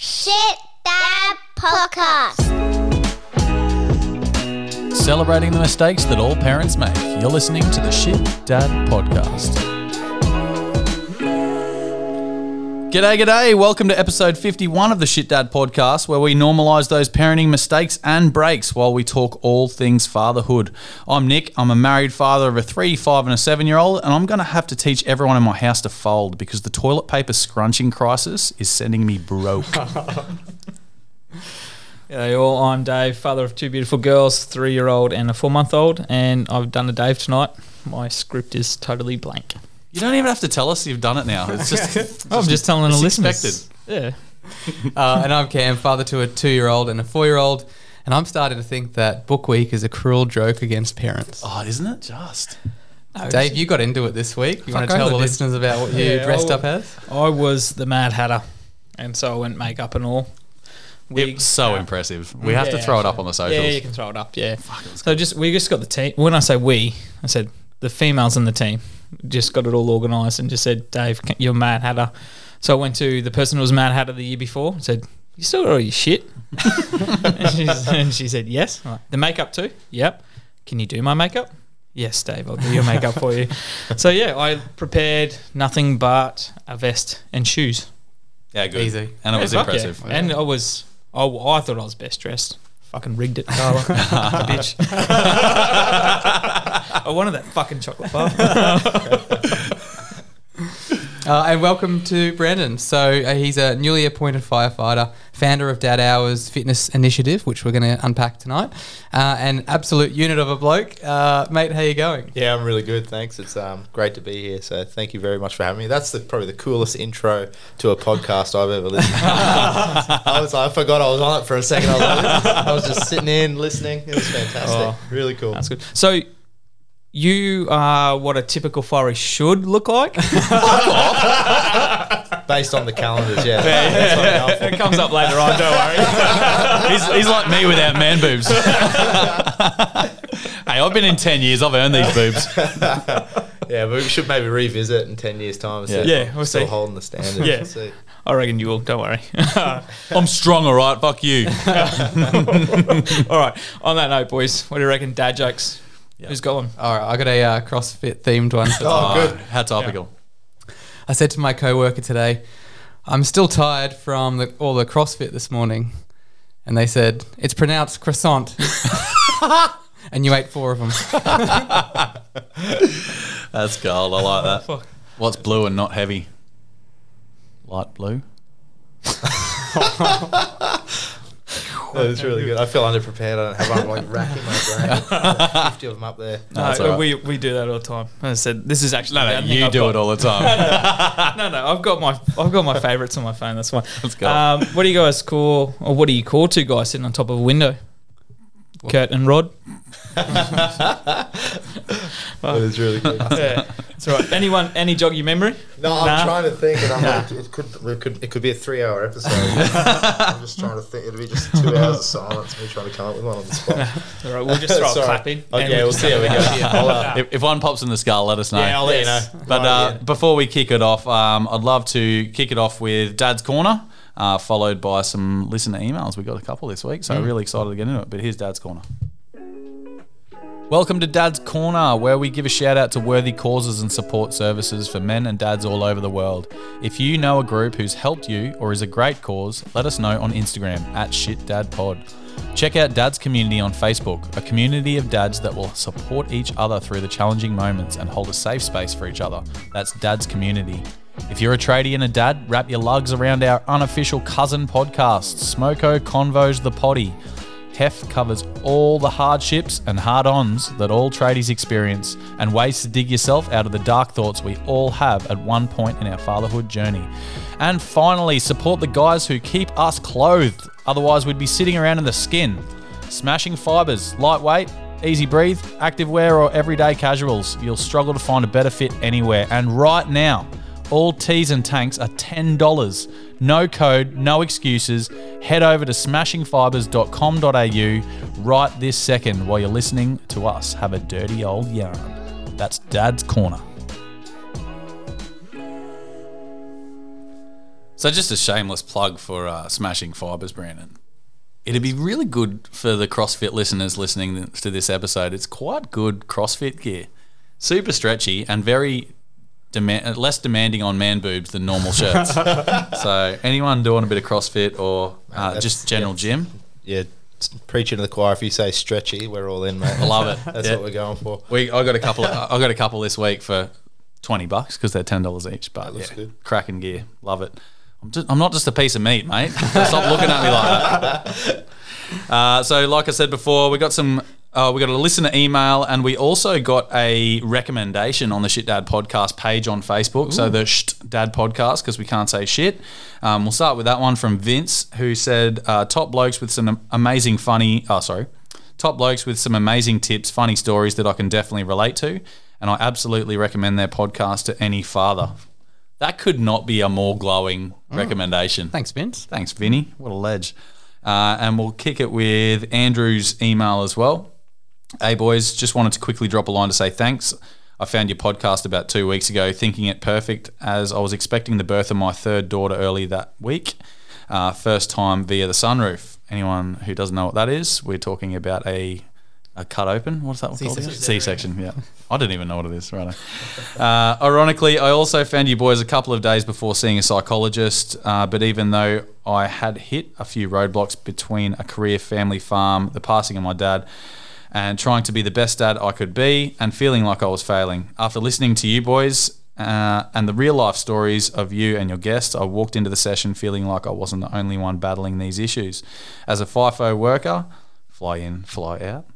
Shit Dad Podcast. Celebrating the mistakes that all parents make. You're listening to the Shit Dad Podcast. G'day, g'day. Welcome to episode 51 of the Shit Dad Podcast, where we normalise those parenting mistakes and breaks while we talk all things fatherhood. I'm Nick. I'm a married father of a three, five, and a seven year old, and I'm going to have to teach everyone in my house to fold because the toilet paper scrunching crisis is sending me broke. G'day all, I'm Dave, father of two beautiful girls, three year old and a four month old, and I've done a Dave tonight. My script is totally blank. You don't even have to tell us you've done it now. It's just, I'm just telling the it's listeners. expected. Yeah. Uh, and I'm Cam, father to a two year old and a four year old. And I'm starting to think that Book Week is a cruel joke against parents. Oh, isn't it just? Dave, you got into it this week. You want to tell oath I the did. listeners about what you Yeah, dressed I'll- up as? I was the Mad Hatter, and so I went makeup and all. It's so impressive. We have to Yeah, throw it up on the socials. Yeah, you can throw it up. Yeah. Fuck. So just we just got the team. When I say we, I said the females in the team. Just got it all organised and just said, Dave, you're Mad Hatter. So I went to the person who was Mad Hatter the year before and said, You still got all your shit? and, she, and she said, Yes. Like, the makeup too? Yep. Can you do my makeup? Yes, Dave, I'll do your makeup for you. So yeah, I prepared nothing but a vest and shoes. Yeah, good. Easy. And it was Yeah, fuck yeah. impressive. And I was, I, I thought I was best dressed. Fucking rigged it, Carla. bitch. I wanted that fucking chocolate bar. Uh, and welcome to Brandon. So uh, he's a newly appointed firefighter, founder of Dad Hours Fitness Initiative, which we're going to unpack tonight, uh, and absolute unit of a bloke. Uh, mate, how you going? Yeah, I'm really good. Thanks. It's um, great to be here. So thank you very much for having me. That's the, probably the coolest intro to a podcast I've ever listened to. I was I forgot I was on it for a second. I was, like, I was just sitting in listening. It was fantastic. Oh. really cool. That's good. So, you are what a typical fiery should look like. Based on the calendars, yeah. That's what I'm going for. it comes up later on. Don't worry. he's, he's like me without man boobs. hey, I've been in 10 years. I've earned these boobs. Yeah, but we should maybe revisit in 10 years' time and see Yeah. Yeah, we'll still see. holding the standard. Yeah. We'll see. I reckon you will. Don't worry. I'm strong, all right. Fuck you. All right. On that note, boys, what do you reckon? Dad jokes. Who's got one? All right, I got a uh, CrossFit themed one. For Oh, good. How topical. I said to my coworker today, "I'm still tired from the, all the CrossFit this morning," and they said it's pronounced croissant. and you ate four of them. That's gold. I like that. Fuck. What's blue and not heavy? Light blue? That was really good. I feel underprepared. I don't have I'm like racking my brain. 50 of them up there. No, No, all right. we, we do that all the time. I said this is actually No, no, you I've do got. it all the time. No, no, I've got my I've got my favourites on my phone. That's why. Let's go. Um, what do you guys call, or what do you call two guys sitting on top of a window? Kurt and Rod. That was really good. Yeah, that's all right. Anyone, any jog your memory? No, I'm Nah. trying to think, and I'm Nah. like, it could, it could, it could be a three-hour episode. I'm just trying to think. It'll be just two hours of silence, me trying to come up with one on the spot. All right, we'll just throw a Sorry. clap in. Okay, and we'll just see how we go. cut it. I'll, uh, if, if one pops in the skull, let us know. yeah, I'll let you know. But Right, uh, yeah. before we kick it off, um, I'd love to kick it off with Dad's Corner, uh, followed by some listener emails. We got a couple this week, so Mm. really excited to get into it. But here's Dad's Corner. Welcome to Dad's Corner, where we give a shout out to worthy causes and support services for men and dads all over the world. If you know a group who's helped you or is a great cause, let us know on Instagram at ShitDadPod. Check out Dad's Community on Facebook, a community of dads that will support each other through the challenging moments and hold a safe space for each other. That's Dad's Community. If you're a tradie and a dad, wrap your lugs around our unofficial cousin podcast, Smoko Convos the Potty. Hef covers all the hardships and hard ons that all tradies experience and ways to dig yourself out of the dark thoughts we all have at one point in our fatherhood journey. And finally, support the guys who keep us clothed, otherwise, we'd be sitting around in the skin. Smashing fibers, lightweight, easy breathe, active wear, or everyday casuals. You'll struggle to find a better fit anywhere. And right now, all tees and tanks are $10. No code, no excuses. Head over to smashingfibers.com.au right this second while you're listening to us have a dirty old yarn. That's Dad's Corner. So just a shameless plug for uh, Smashing Fibers, Brandon. It'd be really good for the CrossFit listeners listening to this episode. It's quite good CrossFit gear, super stretchy and very demand, less demanding on man boobs than normal shirts. so anyone doing a bit of CrossFit or uh, that's- just general yeah. gym, Yeah, s- preaching to the choir. If you say stretchy, we're all in, mate. I love it. That's Yeah. what we're going for. We I got a couple. I got a couple this week for twenty bucks because they're ten dollars each. But looks yeah, good. cracking gear, love it. I'm, just, I'm not just a piece of meat, mate. Stop looking at me like that. Uh, so, like I said before, we got some. Uh, we got a listener email, and we also got a recommendation on the Shit Dad podcast page on Facebook. So the Shit Dad podcast, because we can't say shit. Um, we'll start with that one from Vince, who said, uh, "Top blokes with some amazing, funny. Oh, sorry, top blokes with some amazing tips, funny stories that I can definitely relate to, and I absolutely recommend their podcast to any father. That could not be a more glowing recommendation. Thanks, Vince. Thanks, Vinny. What a ledge. Uh, and we'll kick it with Andrew's email as well. Hey, boys, just wanted to quickly drop a line to say thanks. I found your podcast about two weeks ago, thinking it perfect as I was expecting the birth of my third daughter early that week. Uh, first time via the sunroof. Anyone who doesn't know what that is, we're talking about a a cut open. What's that called? C-section. C-section. Yeah, I didn't even know what it is. Right. Uh, ironically, I also found you boys a couple of days before seeing a psychologist. Uh, but even though I had hit a few roadblocks between a career, family, farm, the passing of my dad, and trying to be the best dad I could be, and feeling like I was failing, after listening to you boys. Uh, and the real life stories of you and your guests, I walked into the session feeling like I wasn't the only one battling these issues. As a FIFO worker, fly in, fly out.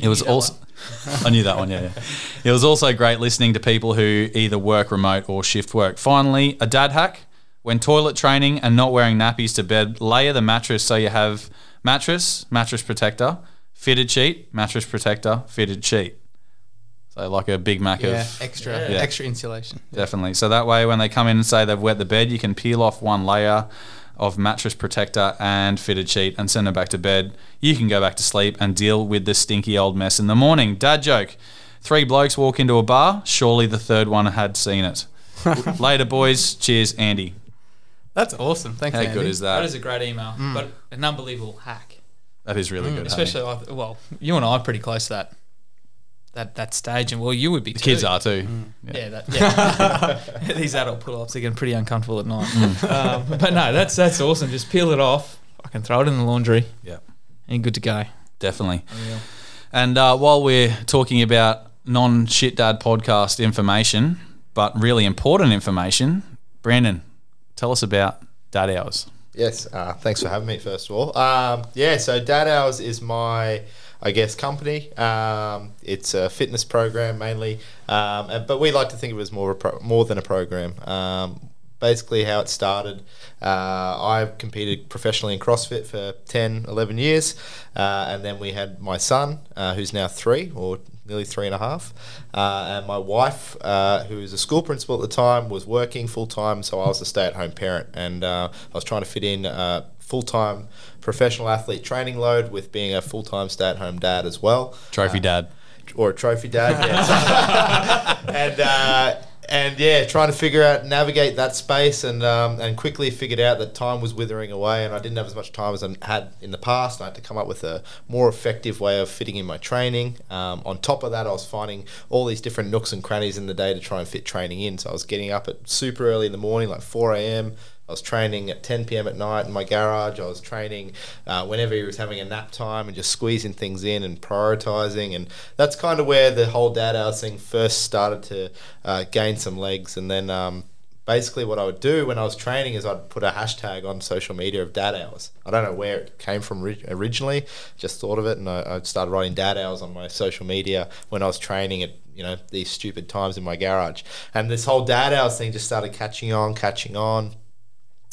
It was also. I knew that one. Yeah, yeah. It was also great listening to people who either work remote or shift work. Finally, a dad hack: when toilet training and not wearing nappies to bed, layer the mattress so you have mattress, mattress protector, fitted sheet, mattress protector, fitted sheet. So like a Big Mac Yeah, of extra, Yeah. extra insulation. Definitely. So that way, when they come in and say they've wet the bed, you can peel off one layer of mattress protector and fitted sheet and send them back to bed. You can go back to sleep and deal with the stinky old mess in the morning. Dad joke. Three blokes walk into a bar. Surely the third one had seen it. Later, boys. Cheers, Andy. That's awesome. Thanks, How Andy. good is That that? is a great email, mm. but an unbelievable hack. That is really good. Especially, like, well, you and I are pretty close to that that that stage, and well, you would be. the kids are too. Yeah, that, yeah. These adult pull-ups are getting pretty uncomfortable at night. um, but no, that's that's awesome. Just peel it off. I can throw it in the laundry, Yeah, and good to go. definitely. And uh, while we're talking about non shit dad podcast information, but really important information, Brandon, tell us about dad hours. Yes, uh, thanks for having me. First of all, um, yeah. So Dad Hours is my, I guess, company. Um, it's a fitness program mainly, um, and, but we like to think of it as more pro- more than a program. Um, basically, how it started. Uh, I competed professionally in CrossFit for 10, 11 years, uh, and then we had my son, uh, who's now three or nearly three and a half, uh, and my wife, uh, who was a school principal at the time, was working full time, so I was a stay-at-home parent, and uh, I was trying to fit in uh, full-time professional athlete training load with being a full-time stay-at-home dad as well Trophy dad. or a trophy dad, yes. and uh, and yeah, trying to figure out navigate that space, and um, and quickly figured out that time was withering away, and I didn't have as much time as I had in the past. I had to come up with a more effective way of fitting in my training. Um, on top of that, I was finding all these different nooks and crannies in the day to try and fit training in. So I was getting up at super early in the morning, like four a.m. I was training at 10 p.m. at night in my garage. I was training uh, whenever he was having a nap time and just squeezing things in and prioritizing. And that's kind of where the whole dad hours thing first started to uh, gain some legs. And then um, basically, what I would do when I was training is I'd put a hashtag on social media of dad hours. I don't know where it came from ri- originally, just thought of it. And I, I started writing dad hours on my social media when I was training at you know these stupid times in my garage. And this whole dad hours thing just started catching on, catching on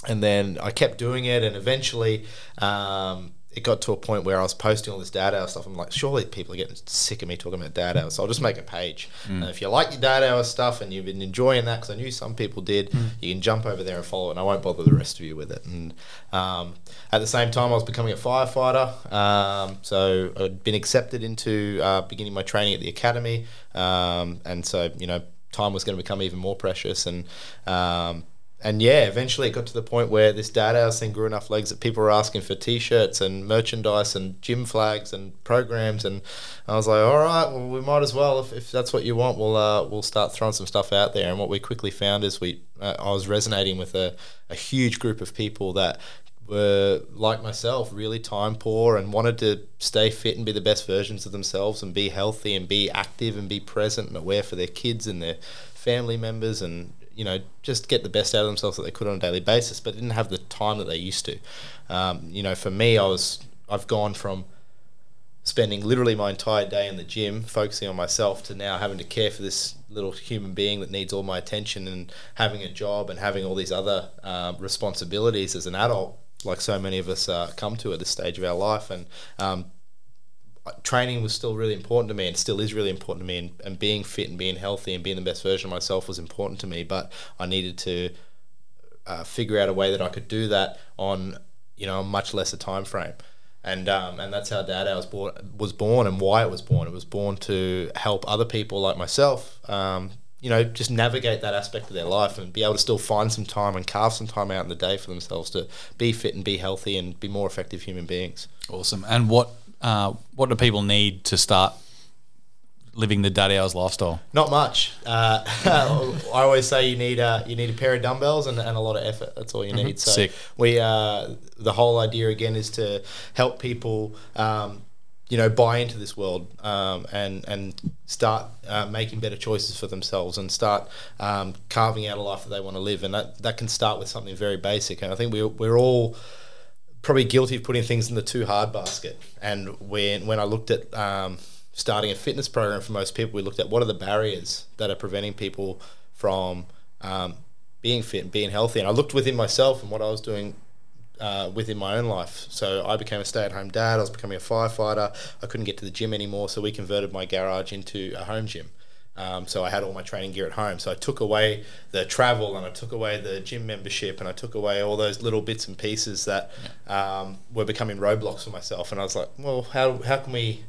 and then I kept doing it, and eventually um, it got to a point where I was posting all this dad hour stuff. I'm like, surely people are getting sick of me talking about dad hours, so I'll just make a page. And if you like your dad hour stuff and you've been enjoying that, because I knew some people did, you can jump over there and follow it, and I won't bother the rest of you with it. And um, at the same time, I was becoming a firefighter, um, so I'd been accepted into uh, beginning my training at the academy, um, and so you know time was going to become even more precious and. And yeah, eventually it got to the point where this dad hours thing grew enough legs that people were asking for T-shirts and merchandise and gym flags and programs, and I was like, all right, well, we might as well if, if that's what you want, we'll uh, we'll start throwing some stuff out there. And what we quickly found is we uh, I was resonating with a, a huge group of people that were like myself, really time poor and wanted to stay fit and be the best versions of themselves and be healthy and be active and be present and aware for their kids and their family members and you know just get the best out of themselves that they could on a daily basis, but didn't have the time that they used to. Um, you know, for me, I was I've gone from spending literally my entire day in the gym focusing on myself to now having to care for this little human being that needs all my attention and having a job and having all these other um, responsibilities as an adult like so many of us uh, come to at this stage of our life and um, training was still really important to me and still is really important to me and, and being fit and being healthy and being the best version of myself was important to me but I needed to uh, figure out a way that I could do that on you know a much lesser time frame and um, and that's how Dad was born was born and why it was born. It was born to help other people like myself um, you know just navigate that aspect of their life and be able to still find some time and carve some time out in the day for themselves to be fit and be healthy and be more effective human beings. Awesome. And what uh, what do people need to start living the daddy hours lifestyle? Not much. Uh, I always say you need a you need a pair of dumbbells and, and a lot of effort. That's all you need. So Sick. we uh, the whole idea again is to help people. Um, you know, buy into this world um, and and start uh, making better choices for themselves and start um, carving out a life that they want to live. And that, that can start with something very basic. And I think we we're all probably guilty of putting things in the too hard basket. And when when I looked at um, starting a fitness program for most people, we looked at what are the barriers that are preventing people from um, being fit and being healthy. And I looked within myself and what I was doing. Uh, within my own life, so I became a stay-at-home dad. I was becoming a firefighter. I couldn't get to the gym anymore, so we converted my garage into a home gym. Um, so I had all my training gear at home. So I took away the travel and I took away the gym membership and I took away all those little bits and pieces that um, were becoming roadblocks for myself. And I was like, well, how, how can we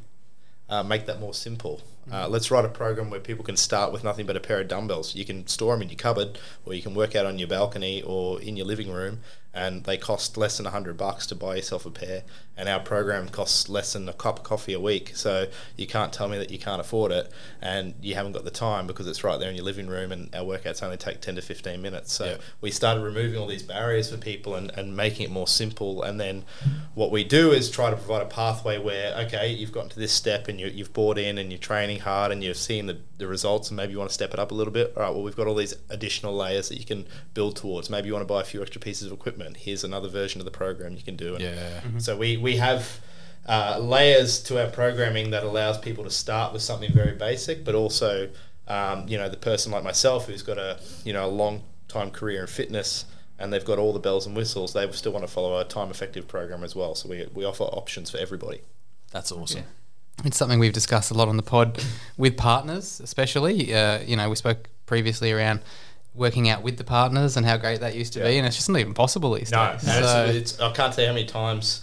uh, make that more simple? Uh, let's write a program where people can start with nothing but a pair of dumbbells. You can store them in your cupboard, or you can work out on your balcony or in your living room, and they cost less than a hundred bucks to buy yourself a pair. And our program costs less than a cup of coffee a week, so you can't tell me that you can't afford it, and you haven't got the time because it's right there in your living room, and our workouts only take ten to fifteen minutes. So Yeah. we started removing all these barriers for people and, and making it more simple. And then what we do is try to provide a pathway where, okay, you've gotten to this step and you, you've bought in and you're training hard and you're seeing the, the results and maybe you want to step it up a little bit. All right, well, we've got all these additional layers that you can build towards. Maybe you want to buy a few extra pieces of equipment. Here's another version of the program you can do. And Yeah. so we, we have uh, layers to our programming that allows people to start with something very basic, but also, um, you know, the person like myself who's got a you know a long time career in fitness and they've got all the bells and whistles, they still want to follow a time effective program as well. So we, we offer options for everybody. That's awesome. It's something we've discussed a lot on the pod with partners, especially. Uh, you know, we spoke previously around working out with the partners and how great that used to be, and it's just not even possible these No, days. and So- it's, it's, I can't tell you how many times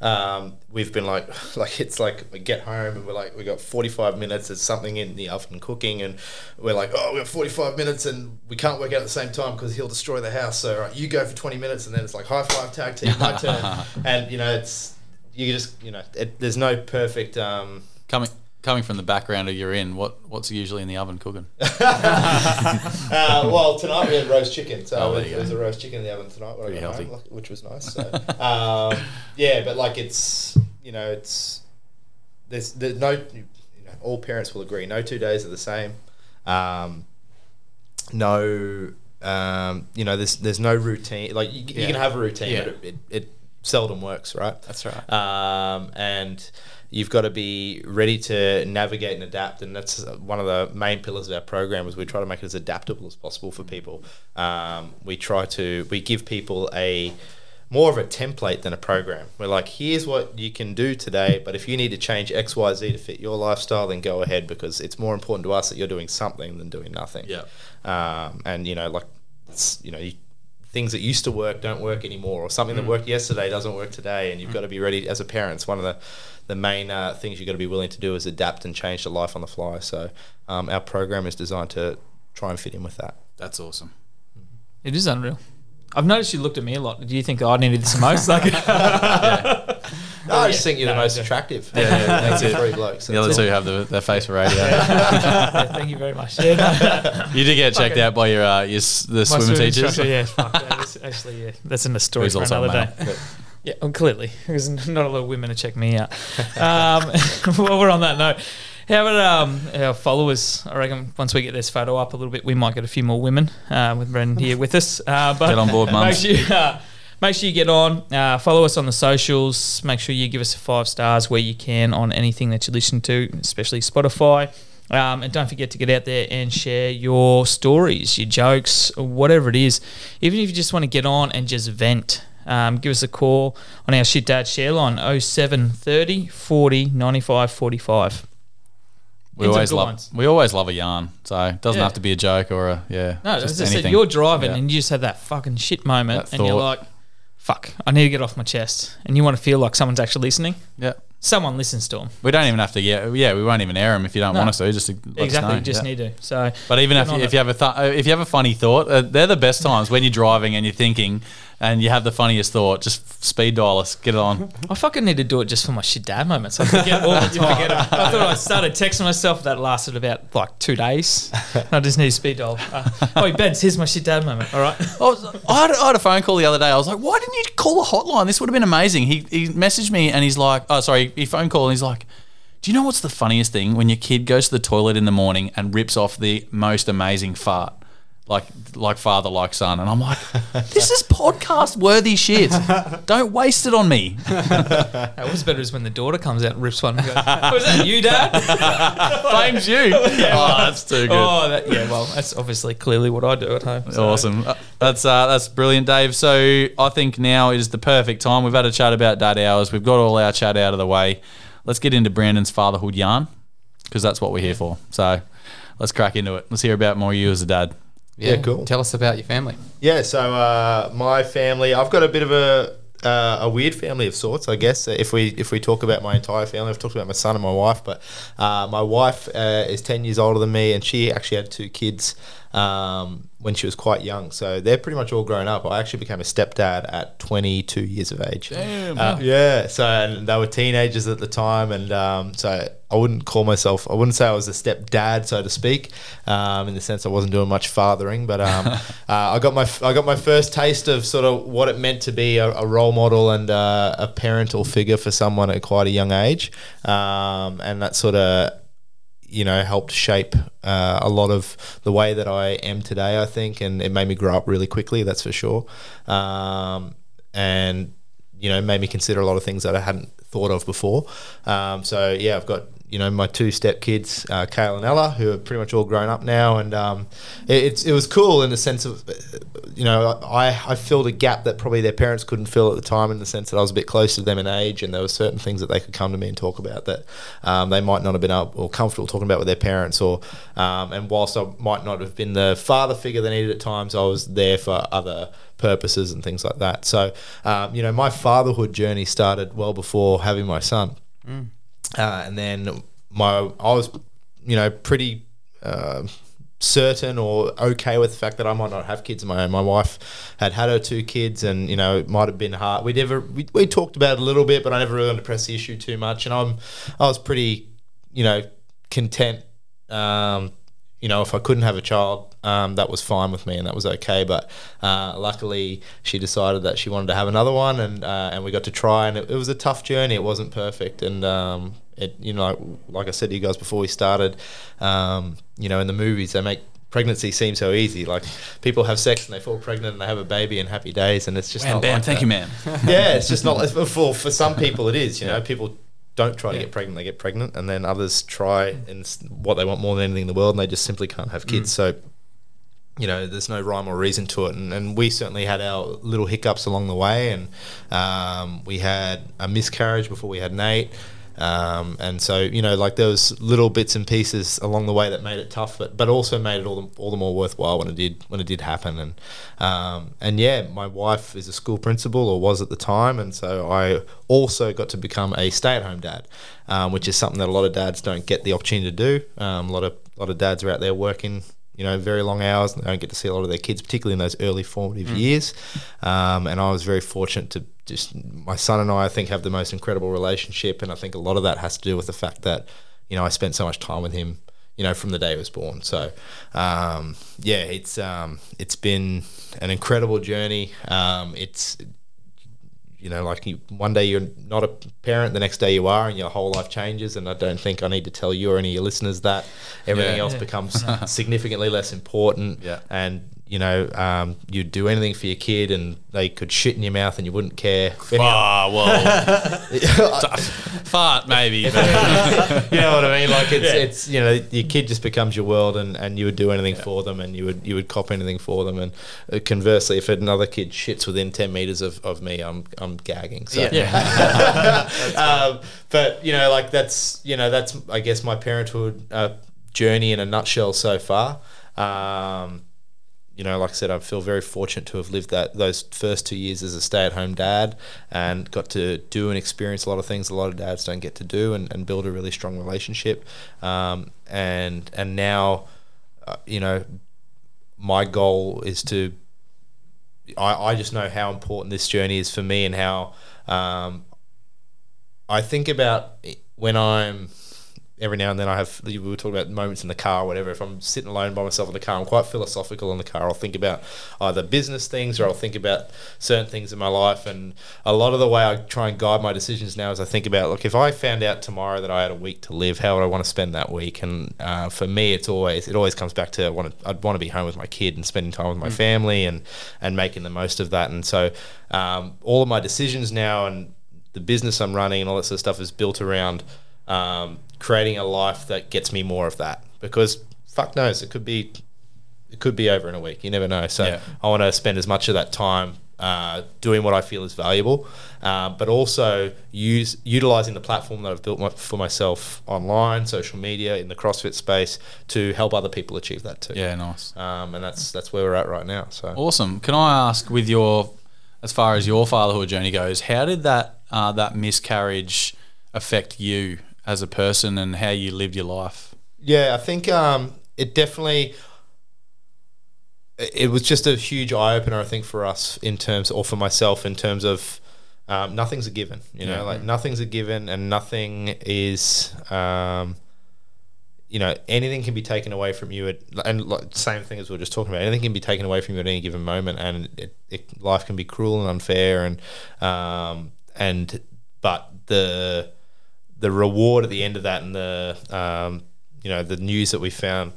um, we've been like, like it's like we get home and we're like, we got 45 minutes, there's something in the oven cooking, and we're like, oh, we got 45 minutes and we can't work out at the same time because he'll destroy the house. So, right, you go for 20 minutes and then it's like high five tag team, my turn. And, you know, it's, you just, you know, it, there's no perfect. Um, Coming coming from the background you're in, what what's usually in the oven cooking? uh, well, tonight we had roast chicken, so Oh, there there was a roast chicken in the oven tonight, when I Pretty got healthy. home, which was nice. So, um, yeah, but like it's you know it's there's there's no you know all parents will agree no two days are the same. Um, no, um, you know there's there's no routine. Like you, you can have a routine, Yeah. but it, it, it seldom works, right? That's right. um, and you've got to be ready to navigate and adapt and that's one of the main pillars of our program is we try to make it as adaptable as possible for people um, we try to we give people a more of a template than a program we're like here's what you can do today but if you need to change xyz to fit your lifestyle then go ahead because it's more important to us that you're doing something than doing nothing Yeah. um, and you know like it's, you know you, things that used to work don't work anymore or something that worked yesterday doesn't work today and you've got to be ready as a parent it's one of the the main uh, things you've got to be willing to do is adapt and change the life on the fly so um, our program is designed to try and fit in with that That's awesome. It is unreal. I've noticed you looked at me a lot. Do you think I needed this the most? Like, No, I just think you're the most okay. attractive. Yeah, yeah, that's Three it. three blokes. The other two have the, their face for radio. Yeah, thank you very much. Yeah, no, You did get checked Okay. out by your uh, your the my swimming swimming teachers. Yeah, fuck, that is actually, yeah, that's in the story Who's for another male. day. Yeah, well, clearly, because not a lot of women to check me out. Um, while we're on that note, how about um, our followers? I reckon once we get this photo up a little bit, we might get a few more women uh, with Brandon here with us. Uh, but Get on board, make mums. sure, uh, make sure you get on. Uh, follow us on the socials. Make sure you give us five stars where you can on anything that you listen to, especially Spotify. Um, and don't forget to get out there and share your stories, your jokes, whatever it is. Even if you just want to get on and just vent, um, give us a call on our Shit Dad share line 0730 40 95 45. We always love ones. we always love a yarn, so it doesn't Yeah. have to be a joke or a yeah. No, just as I said, anything. you're driving Yeah. and you just have that fucking shit moment That and you're like, fuck, I need to get off my chest. And you want to feel like someone's actually listening. yeah. Someone listens to them. We don't even have to get yeah. We won't even air them if you don't No. want us to. Just let us exactly, know. you just Yeah. need to. So, But even Get if you, on if it. you have a th- if you have a funny thought, uh, they're the best times when you're driving and you're thinking, and you have the funniest thought. Just speed dial us, get it on. I fucking need to do it just for my shit dad moments. I forget all. you forget. I thought I started texting myself. That lasted about like two days. I just need to speed dial. Uh, oh, Benz, here's my shit dad moment. All right. I, was, I, had, I had a phone call the other day. I was like, why didn't you call the hotline? This would have been amazing. He, he messaged me and he's like, oh, sorry, he phone called and he's like, do you know what's the funniest thing? When your kid goes to the toilet in the morning and rips off the most amazing fart. Like, like father, like son, and I'm like, this is podcast worthy shit. Don't waste it on me. That was better is when the daughter comes out and rips one. And goes, oh, is that you, dad? Blames you. oh, that's too good. Oh, that, yeah. Well, that's obviously clearly what I do at home. so- Awesome. Uh, That's uh, that's brilliant, Dave. So I think now is the perfect time. We've had a chat about dad hours. We've got all our chat out of the way. Let's get into Brandon's fatherhood yarn because that's what we're here for. So let's crack into it. Let's hear about more you as a dad. Yeah, cool. Tell us about your family. Yeah, so uh, my family, I've got a bit of a uh, a weird family of sorts, I guess. If we if we talk about my entire family, I've talked about my son and my wife, but uh, my wife uh, is ten years older than me, and she actually had two kids um, when she was quite young. So they're pretty much all grown up. I actually became a stepdad at twenty two years of age. Damn. Uh, yeah, so and they were teenagers at the time, and um, so I wouldn't call myself, I wouldn't say I was a stepdad, so to speak, um, in the sense I wasn't doing much fathering, but um, uh, I got my I got my first taste of sort of what it meant to be a, a role model and uh, a parental figure for someone at quite a young age, um, and that sort of you know helped shape uh, a lot of the way that I am today. I think, and it made me grow up really quickly. That's for sure. Um, and you know made me consider a lot of things that I hadn't thought of before. Um, so yeah, I've got you know my two step kids, uh, and Ella, who are pretty much all grown up now, and um, it, it was cool in the sense of you know I I filled a gap that probably their parents couldn't fill at the time in the sense that I was a bit closer to them in age, and there were certain things that they could come to me and talk about that um, they might not have been able or comfortable talking about with their parents, or um, and whilst I might not have been the father figure they needed at times, I was there for other purposes and things like that. So, um, you know, my fatherhood journey started well before having my son, uh, and then my I was, you know, pretty. Uh, certain or okay with the fact that I might not have kids of my own. My wife had had her two kids, and you know it might have been hard. We never we, we talked about it a little bit, but I never really wanted to press the issue too much. And I'm I was pretty you know content. Um, you know, if I couldn't have a child, um, that was fine with me, and that was okay. But uh, luckily, she decided that she wanted to have another one, and uh, and we got to try. And it, it was a tough journey. It wasn't perfect, and um, it you know, like I said to you guys before we started, um, you know, in the movies they make pregnancy seem so easy. Like people have sex and they fall pregnant and they have a baby and happy days, and it's just Bam, not bam. like Thank that. you, man. Yeah, it's just not for for some people it is. You know, people don't try to get pregnant; they get pregnant, and then others try and what they want more than anything in the world, and they just simply can't have kids. So. You know, there's no rhyme or reason to it, and, and we certainly had our little hiccups along the way, and um, we had a miscarriage before we had Nate, um, and so you know, like there was little bits and pieces along the way that made it tough, but but also made it all the, all the more worthwhile when it did when it did happen. And um, and yeah, my wife is a school principal or was at the time, and so I also got to become a stay at home dad, um, which is something that a lot of dads don't get the opportunity to do. Um, a lot of a lot of dads are out there working. You know very long hours. and They don't get to see a lot of their kids, particularly in those early formative years. Um, and I was very fortunate to just my son and I, I think, have the most incredible relationship, and I think a lot of that has to do with the fact that you know I spent so much time with him. You know, from the day he was born. So, um, yeah, it's um, it's been an incredible journey. Um, it's you know, like you, one day you're not a parent, the next day you are, and your whole life changes. And I don't think I need to tell you or any of your listeners that everything Yeah. else becomes significantly less important. Yeah. And you know, um, you'd do anything for your kid, and they could shit in your mouth, and you wouldn't care. Ah, well, fart maybe. You know what I mean? Like it's it's you know your kid just becomes your world, and, and you would do anything for them, and you would you would cop anything for them, and uh, conversely, if another kid shits within ten meters of, of me, I'm I'm gagging. So um, but you know, like that's you know that's I guess my parenthood uh, journey in a nutshell so far. Um, you know, like I said, I feel very fortunate to have lived that those first two years as a stay-at-home dad, and got to do and experience a lot of things a lot of dads don't get to do, and, and build a really strong relationship. Um, and and now, uh, you know, my goal is to I, I just know how important this journey is for me and how um, I think about when I'm every now and then I have we were talking about moments in the car or whatever. If I'm sitting alone by myself in the car I'm quite philosophical in the car. I'll think about either business things or I'll think about certain things in my life. And a lot of the way I try and guide my decisions now is I think about look if I found out tomorrow that I had a week to live how would I want to spend that week? And uh, for me it's always it always comes back to I want to, I'd want to be home with my kid and spending time with my family and and making the most of that. And so um, all of my decisions now and the business I'm running and all that sort of stuff is built around um, creating a life that gets me more of that. Because fuck knows, it could be it could be over in a week. You never know. So Yeah. I want to spend as much of that time uh, doing what I feel is valuable, uh, but also use utilizing the platform that I've built my, for myself online, social media, in the CrossFit space to help other people achieve that too. yeah, nice. Um, and that's that's where we're at right now. So Awesome. Can I ask, with your, as far as your fatherhood journey goes, how did that uh, that miscarriage affect you as a person and how you lived your life? Yeah, I think um, it definitely. It was just a huge eye opener, I think, for us in terms, or for myself in terms of, um, nothing's a given. You know, Yeah. like nothing's a given, and nothing is, um, you know, anything can be taken away from you. At, and like, same thing as we were just talking about, anything can be taken away from you at any given moment, and it, it, life can be cruel and unfair, and um, and but the the reward at the end of that and the um, you know the news that we found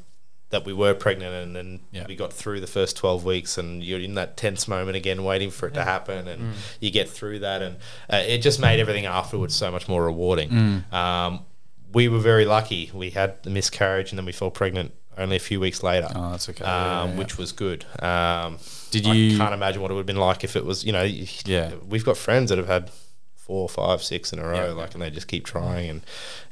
that we were pregnant and then Yeah. we got through the first 12 weeks and you're in that tense moment again waiting for it to happen and you get through that and uh, it just made everything afterwards so much more rewarding um, we were very lucky we had the miscarriage and then we fell pregnant only a few weeks later Oh, that's okay. um, Yeah, yeah. which was good um, Did I can't imagine what it would have been like if it was you know Yeah. we've got friends that have had four, five, six in a row, Yeah. like, and they just keep trying, and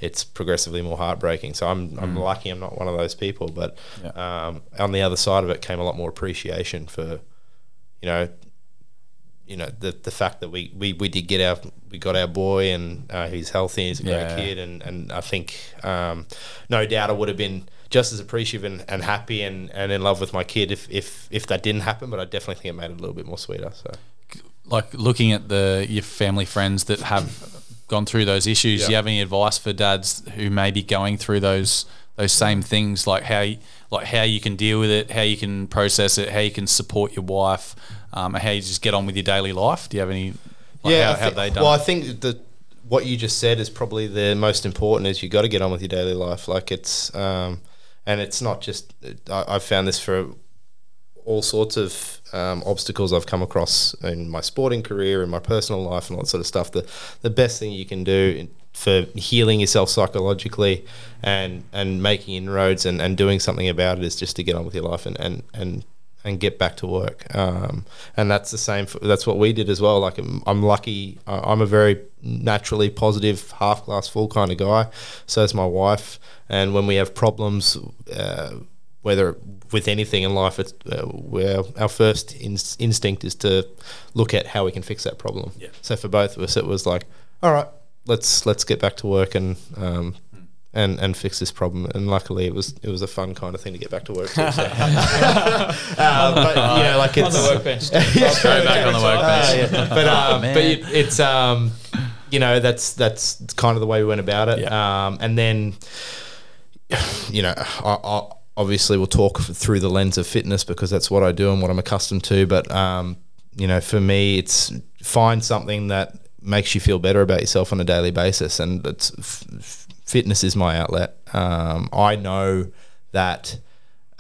it's progressively more heartbreaking. So I'm, I'm lucky I'm not one of those people, but Mm. Yeah. um, on the other side of it came a lot more appreciation for, you know, you know the the fact that we, we, we did get our we got our boy and uh, he's healthy he's a great Yeah. kid and, and I think um, no doubt I would have been just as appreciative and, and happy and, and in love with my kid if, if if that didn't happen but I definitely think it made it a little bit more sweeter so like looking at the your family friends that have gone through those issues, do you have any advice for dads who may be going through those those same things, like how you, like how you can deal with it, how you can process it, how you can support your wife, um, and how you just get on with your daily life? Do you have any? Like yeah, how, have they done? Well, I think that what you just said is probably the most important. Is you got to get on with your daily life. Like it's, um, and it's not just. I, I've found this for all sorts of um, obstacles I've come across in my sporting career, in my personal life, and all that sort of stuff. The the best thing you can do for healing yourself psychologically and and making inroads and, and doing something about it is just to get on with your life and and, and and get back to work. Um, and that's the same. For, that's what we did as well. Like I'm, I'm lucky. I'm a very naturally positive, half glass full kind of guy. So is my wife. And when we have problems, uh, whether with anything in life, it's uh, where our first in- instinct is to look at how we can fix that problem. Yeah. So for both of us, it was like, all right, let's let's get back to work and um, and, and fix this problem. And luckily, it was it was a fun kind of thing to get back to work. To, so. uh, but you know, like on it's the workbench. yeah. Go back on the workbench. Uh, yeah. But um, man. but it, it's um, you know, that's that's kind of the way we went about it. Um, and then, you know, I, I obviously we'll talk through the lens of fitness because that's what I do and what I'm accustomed to. But um, you know, for me, it's find something that makes you feel better about yourself on a daily basis, and it's f- fitness is my outlet. Um, I know that.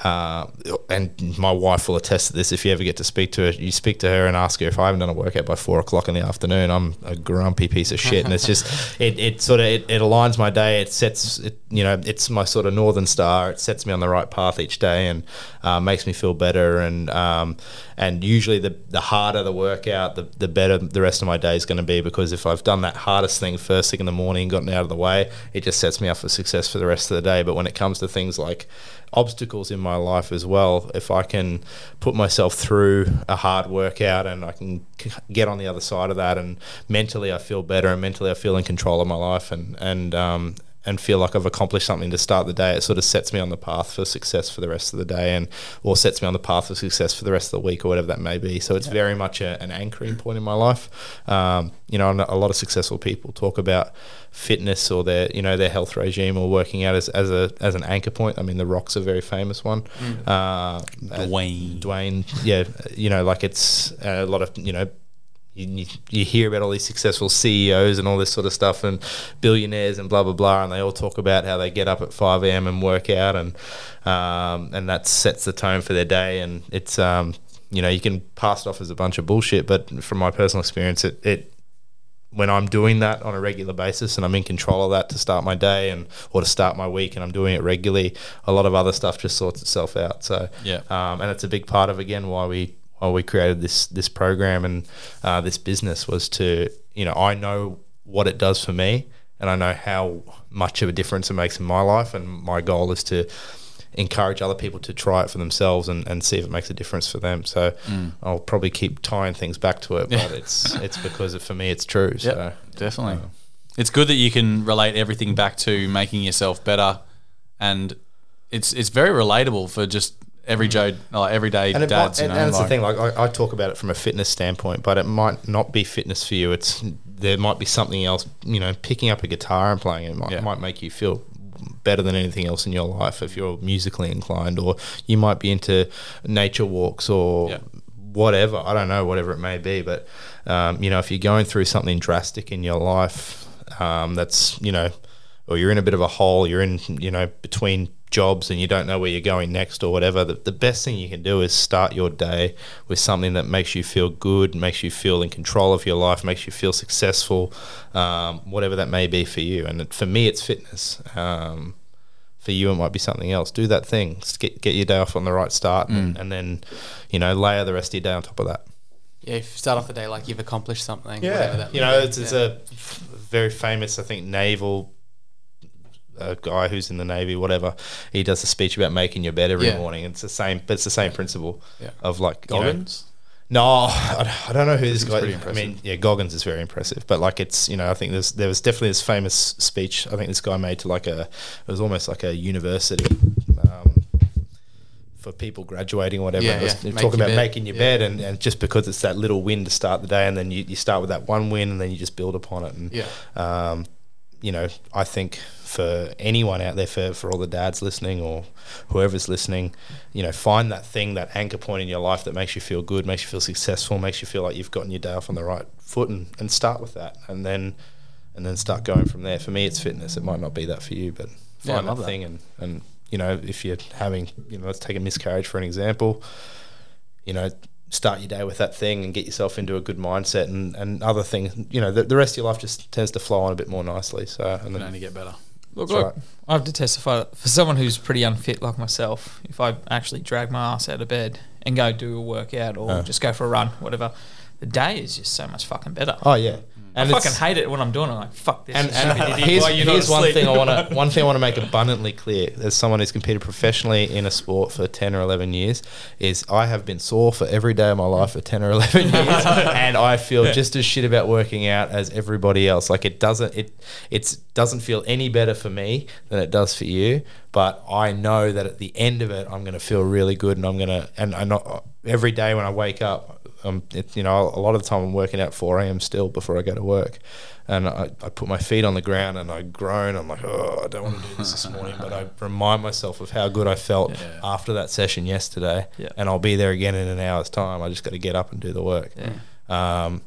Uh, and my wife will attest to this. If you ever get to speak to her, you speak to her and ask her if I haven't done a workout by four o'clock in the afternoon. I'm a grumpy piece of shit, and it's just it, it sort of it, it aligns my day. It sets it, you know it's my sort of northern star. It sets me on the right path each day and uh, makes me feel better. And um, and usually the the harder the workout, the the better the rest of my day is going to be because if I've done that hardest thing first thing in the morning, gotten out of the way, it just sets me up for success for the rest of the day. But when it comes to things like obstacles in my life as well. If I can put myself through a hard workout and I can get on the other side of that, and mentally I feel better, and mentally I feel in control of my life, and and um, and feel like I've accomplished something to start the day, it sort of sets me on the path for success for the rest of the day, and or sets me on the path for success for the rest of the week or whatever that may be. So it's very much a, an anchoring point in my life. Um, you know, a lot of successful people talk about fitness or their you know their health regime or working out as, as a as an anchor point. I mean, the Rock's a very famous one. Uh, Dwayne. Dwayne, yeah, you know, like it's a lot of you know you, you, hear about all these successful CEOs and all this sort of stuff and billionaires and blah blah blah, and they all talk about how they get up at five a.m. and work out, and um, and that sets the tone for their day, and it's um, you know you can pass it off as a bunch of bullshit, but from my personal experience, it it when I'm doing that on a regular basis and I'm in control of that to start my day and or to start my week and I'm doing it regularly, a lot of other stuff just sorts itself out. So Yeah. um, and it's a big part of again why we why we created this this program and uh, this business was to you know I know what it does for me and I know how much of a difference it makes in my life and my goal is to encourage other people to try it for themselves and, and see if it makes a difference for them. So I'll probably keep tying things back to it, but it's it's because of, for me it's true. So Yeah, definitely. It's good that you can relate everything back to making yourself better, and it's it's very relatable for just every Joe, like everyday and, dads. might, you and, know, and it's like- the thing. Like I, I talk about it from a fitness standpoint, but it might not be fitness for you. It's there might be something else. You know, picking up a guitar and playing it might, Yeah. might make you feel better than anything else in your life if you're musically inclined, or you might be into nature walks or. Yeah. Whatever I don't know, whatever it may be, but um, you know, if you're going through something drastic in your life, um, that's you know, or you're in a bit of a hole, you're in, you know, between jobs and you don't know where you're going next or whatever, the, the best thing you can do is start your day with something that makes you feel good, makes you feel in control of your life, makes you feel successful, um, whatever that may be for you. And for me, it's fitness. Um, for you, it might be something else. Do that thing. Just Get, get your day off on the right start and, and then, you know, layer the rest of your day on top of that. Yeah, if you start off the day like you've accomplished something. whatever that you know, it's, it's Yeah. a f- very famous, I think, naval uh, guy who's in the navy, whatever. He does a speech about making your bed every Yeah. morning. It's the same, but it's the same principle Yeah. of like you know- Goggins. no, I, I don't know who this guy. pretty I mean, yeah, Goggins is very impressive, but like it's you know I think there's there was definitely this famous speech. I think this guy made to like a it was almost like a university. Um, for people graduating or whatever, Yeah, was yeah. Talking about bed. making your Yeah. bed, and, and just because it's that little win to start the day, and then you, you start with that one win, and then you just build upon it. And Yeah. um, you know, I think for anyone out there, for, for all the dads listening or whoever's listening, you know, find that thing, that anchor point in your life that makes you feel good, makes you feel successful, makes you feel like you've gotten your day off on the right foot, and, and start with that, and then and then start going from there. For me, it's fitness. It might not be that for you, but find love that that. thing, and and you know, if you're having, you know, let's take a miscarriage for an example, you know. Start your day with that thing and get yourself into a good mindset and, and other things. You know, the, the rest of your life just tends to flow on a bit more nicely. So, and Can then, only get better. Look, That's look, I have to testify that for someone who's pretty unfit like myself, if I actually drag my ass out of bed and go do a workout or Uh. just go for a run, whatever, the day is just so much fucking better. Oh yeah, I fucking hate it when I'm doing it. I'm like, fuck this. And, and here's, Why are you not here's one thing I want to one thing I want to make abundantly clear as someone who's competed professionally in a sport for ten or eleven years is I have been sore for every day of my life for ten or eleven years, and I feel just as shit about working out as everybody else. Like it doesn't it it's doesn't feel any better for me than it does for you, but I know that at the end of it I'm going to feel really good, and I'm going to and I not every day when I wake up. Um, it, you know, a lot of the time I'm working out 4 a.m. still before I go to work and I, I put my feet on the ground and I groan. I'm like, oh, I don't want to do this this morning, but I remind myself of how good I felt Yeah. after that session yesterday, Yeah. and I'll be there again in an hour's time. I just got to get up and do the work. Um,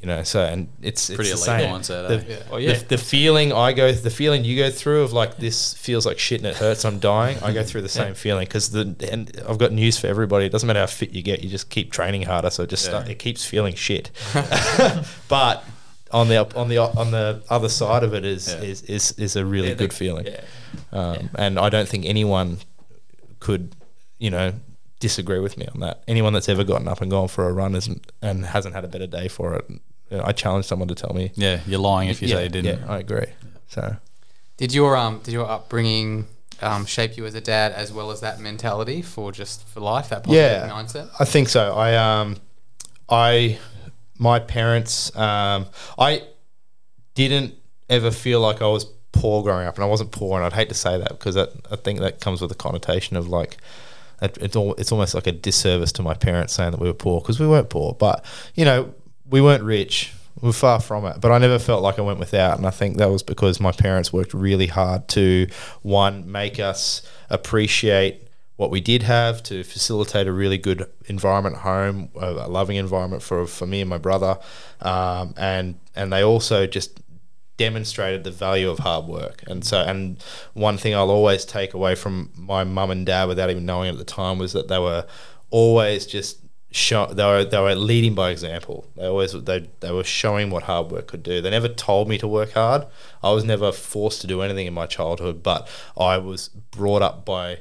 you know, so and it's Pretty it's the elite same. mindset, The, eh? Oh, yeah. the, the feeling I go, the feeling you go through of like this feels like shit and it hurts. I'm dying. I go through the same feeling because the and I've got news for everybody. It doesn't matter how fit you get, you just keep training harder. So it just Yeah. start, it keeps feeling shit. but on the up- on the on the other side of it is Yeah. is, is is a really Yeah, good the- feeling. yeah. Um, And I don't think anyone could, you know, disagree with me on that. Anyone that's ever gotten up and gone for a run isn't and hasn't had a better day for it. You know, I challenge someone to tell me. Yeah, you're lying if you yeah, say you didn't. Yeah, I agree. So Did your um did your upbringing um, shape you as a dad as well as that mentality for just for life that positive yeah, mindset? I think so. I um, I my parents um, I didn't ever feel like I was poor growing up, and I wasn't poor, and I'd hate to say that because that, I think that comes with a connotation of like. It's, all, it's almost like a disservice to my parents saying that we were poor because we weren't poor, but you know we weren't rich. We were far from it, but I never felt like I went without, and I think that was because my parents worked really hard to one make us appreciate what we did have to facilitate a really good environment home, a loving environment for, for me and my brother, um, and and they also just demonstrated the value of hard work. And so, and one thing I'll always take away from my mum and dad, without even knowing it at the time, was that they were always just show. They were they were leading by example. They always they they were showing what hard work could do. They never told me to work hard. I was never forced to do anything in my childhood, but I was brought up by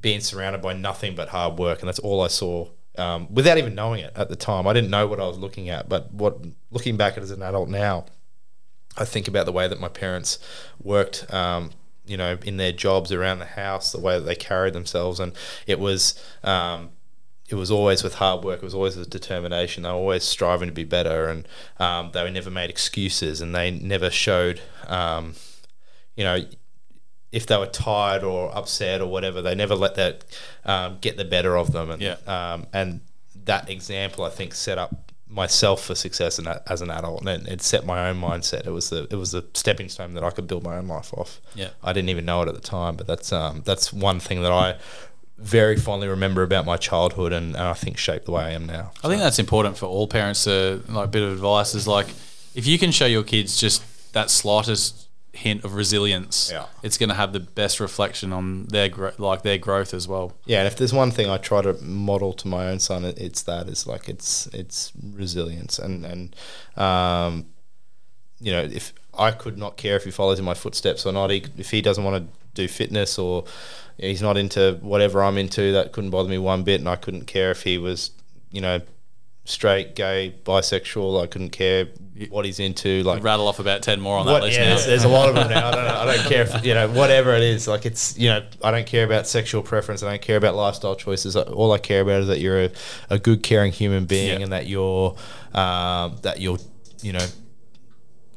being surrounded by nothing but hard work, and that's all I saw. Um, without even knowing it at the time, I didn't know what I was looking at. But what looking back at as an adult now, I think about the way that my parents worked, um, you know, in their jobs around the house, the way that they carried themselves, and it was, um, it was always with hard work. It was always with determination. They were always striving to be better, and um, they never made excuses, and they never showed, um, you know, if they were tired or upset or whatever, they never let that um, get the better of them. And Yeah. um, and that example, I think, set up myself for success as an adult, and it, it set my own mindset. It was the it was the stepping stone that I could build my own life off. Yeah. I didn't even know it at the time, but that's um, that's one thing that I very fondly remember about my childhood, and, and I think shaped the way I am now. I think that's important for all parents. To like a bit of advice is like, if you can show your kids just that slightest hint of resilience, Yeah. it's going to have the best reflection on their gro- like their growth as well. Yeah, and if there's one thing I try to model to my own son, it- it's that is like it's it's resilience and and um, you know if I could not care if he follows in my footsteps or not, he, if he doesn't want to do fitness or he's not into whatever I'm into, that couldn't bother me one bit, and I couldn't care if he was you know straight, gay, bisexual. I couldn't care what he's into. Like Rattle off about ten more on that list yeah, now. there's, there's a lot of them now. I don't, know, I don't care if you know whatever it is. Like it's you know I don't care about sexual preference. I don't care about lifestyle choices. All I care about is that you're a, a good, caring human being, Yeah. and that you're um, that you'll you know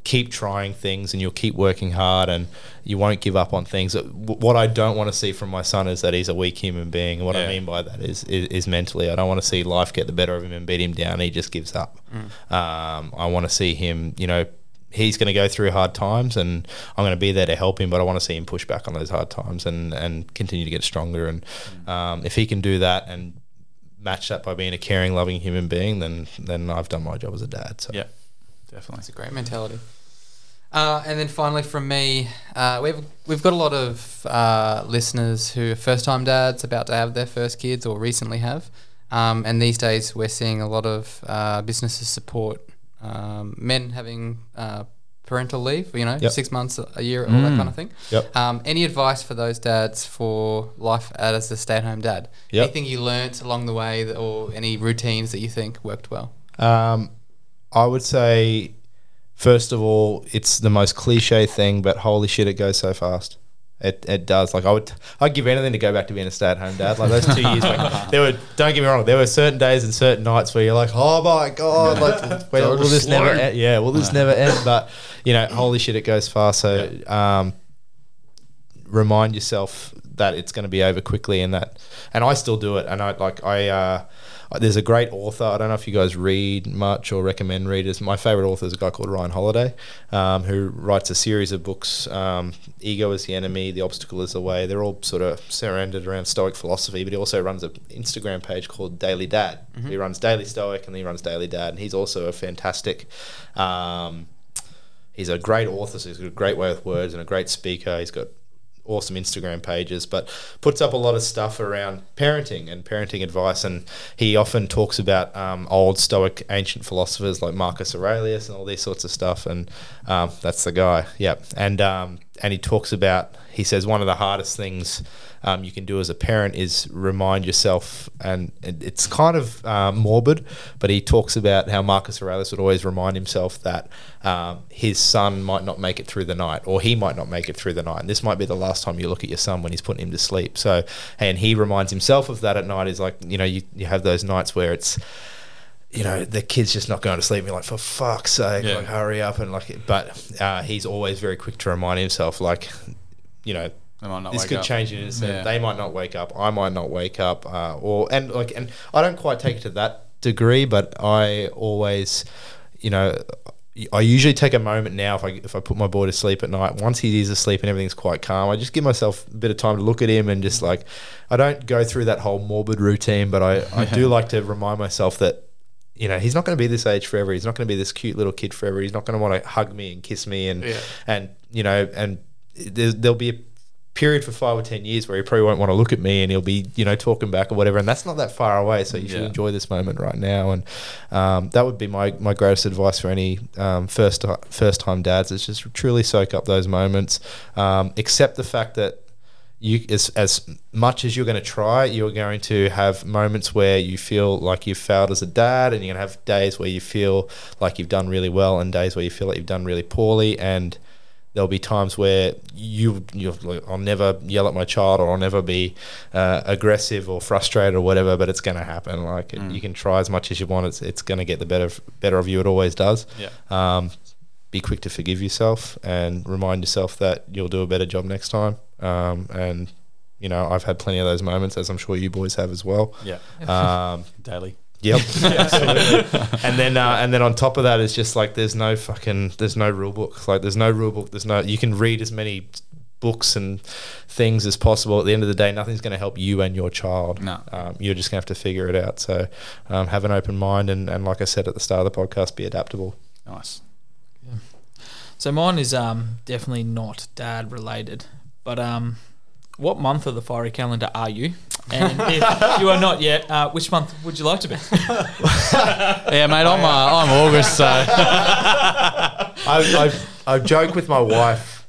keep trying things and you'll keep working hard and you won't give up on things. What I don't want to see from my son is that he's a weak human being. And what I mean by that is, is is mentally. I don't want to see life get the better of him and beat him down. He just gives up. Um, I want to see him, you know, he's going to go through hard times and I'm going to be there to help him, but I want to see him push back on those hard times and, and continue to get stronger. And um, if he can do that and match that by being a caring, loving human being, then then I've done my job as a dad. So Yeah, definitely. It's a great mentality. Uh, and then finally, from me, uh, we've we've got a lot of uh, listeners who are first time dads about to have their first kids or recently have. Um, and these days, we're seeing a lot of uh, businesses support um, men having uh, parental leave. You know, Yep. six months, a year, all that kind of thing. Yep. Um, any advice for those dads for life as a stay at home dad? Yep. Anything you learnt along the way, that, or any routines that you think worked well? Um, I would say, first of all, it's the most cliche thing, but holy shit, it goes so fast. It, it does. Like I would, I'd give anything to go back to being a stay-at-home dad. Like those two years, when there were. Don't get me wrong. There were certain days and certain nights where you're like, oh my god, like will, this never? End? Yeah, will this never end? But you know, holy shit, it goes fast. So, um, remind yourself that it's going to be over quickly, and that, and I still do it. And I like I. Uh, there's a great author. I don't know if you guys read much or recommend readers. My favorite author is a guy called Ryan Holiday, um, who writes a series of books. Um, Ego is the enemy, the obstacle is the way. They're all sort of surrounded around Stoic philosophy, but he also runs an Instagram page called Daily Dad. Mm-hmm. He runs Daily Stoic and he runs Daily Dad, and he's also a fantastic. Um, he's a great author, so he's got a great way with words and a great speaker. He's got awesome Instagram pages, but puts up a lot of stuff around parenting and parenting advice. And he often talks about um, old Stoic ancient philosophers like Marcus Aurelius and all these sorts of stuff. And um, that's the guy. Yep. And um, and he talks about he says one of the hardest things um, you can do as a parent is remind yourself, and it's kind of uh, morbid, but he talks about how Marcus Aurelius would always remind himself that um, his son might not make it through the night, or he might not make it through the night. And this might be the last time you look at your son when he's putting him to sleep. So, and he reminds himself of that at night. Is like, you know, you, you have those nights where it's, you know, the kid's just not going to sleep. You're like, for fuck's sake, yeah. like, hurry up. And like, but uh, he's always very quick to remind himself, like, you know, this could up. change in yeah. They might not wake up. I might not wake up. Uh, or and like and I don't quite take it to that degree, but I always, you know. I usually take a moment now if I if I put my boy to sleep at night. Once he is asleep and everything's quite calm, I just give myself a bit of time to look at him and just like I don't go through that whole morbid routine, but I, I do like to remind myself that you know he's not going to be this age forever. He's not going to be this cute little kid forever. He's not going to want to hug me and kiss me and yeah. and you know and there'll be a period for five or ten years where he probably won't want to look at me and he'll be you know talking back or whatever and that's not that far away so you should yeah. enjoy this moment right now and um, that would be my, my greatest advice for any um, first first time dads is just truly soak up those moments um, accept the fact that you as, as much as you're going to try you're going to have moments where you feel like you've failed as a dad and you're going to have days where you feel like you've done really well and days where you feel like you've done really poorly and there'll be times where you you I'll never yell at my child or I'll never be uh, aggressive or frustrated or whatever, but it's going to happen. Like mm. you can try as much as you want, it's it's going to get the better better of you. It always does. Yeah. Um, be quick to forgive yourself and remind yourself that you'll do a better job next time. Um, and you know, I've had plenty of those moments, as I'm sure you boys have as well. Yeah. Um, Daily. Yep, absolutely. and then uh, and then on top of that is just like there's no fucking there's no rule book. Like there's no rule book. There's no you can read as many books and things as possible. At the end of the day, nothing's going to help you and your child. No, um, you're just going to have to figure it out. So um, have an open mind and and like I said at the start of the podcast, be adaptable. Nice. Yeah. So mine is um definitely not dad related, but um what month of the firey calendar are you? And if you are not yet, uh, which month would you like to be? yeah, mate, I'm, uh, I'm August, so. I, I, I joke with my wife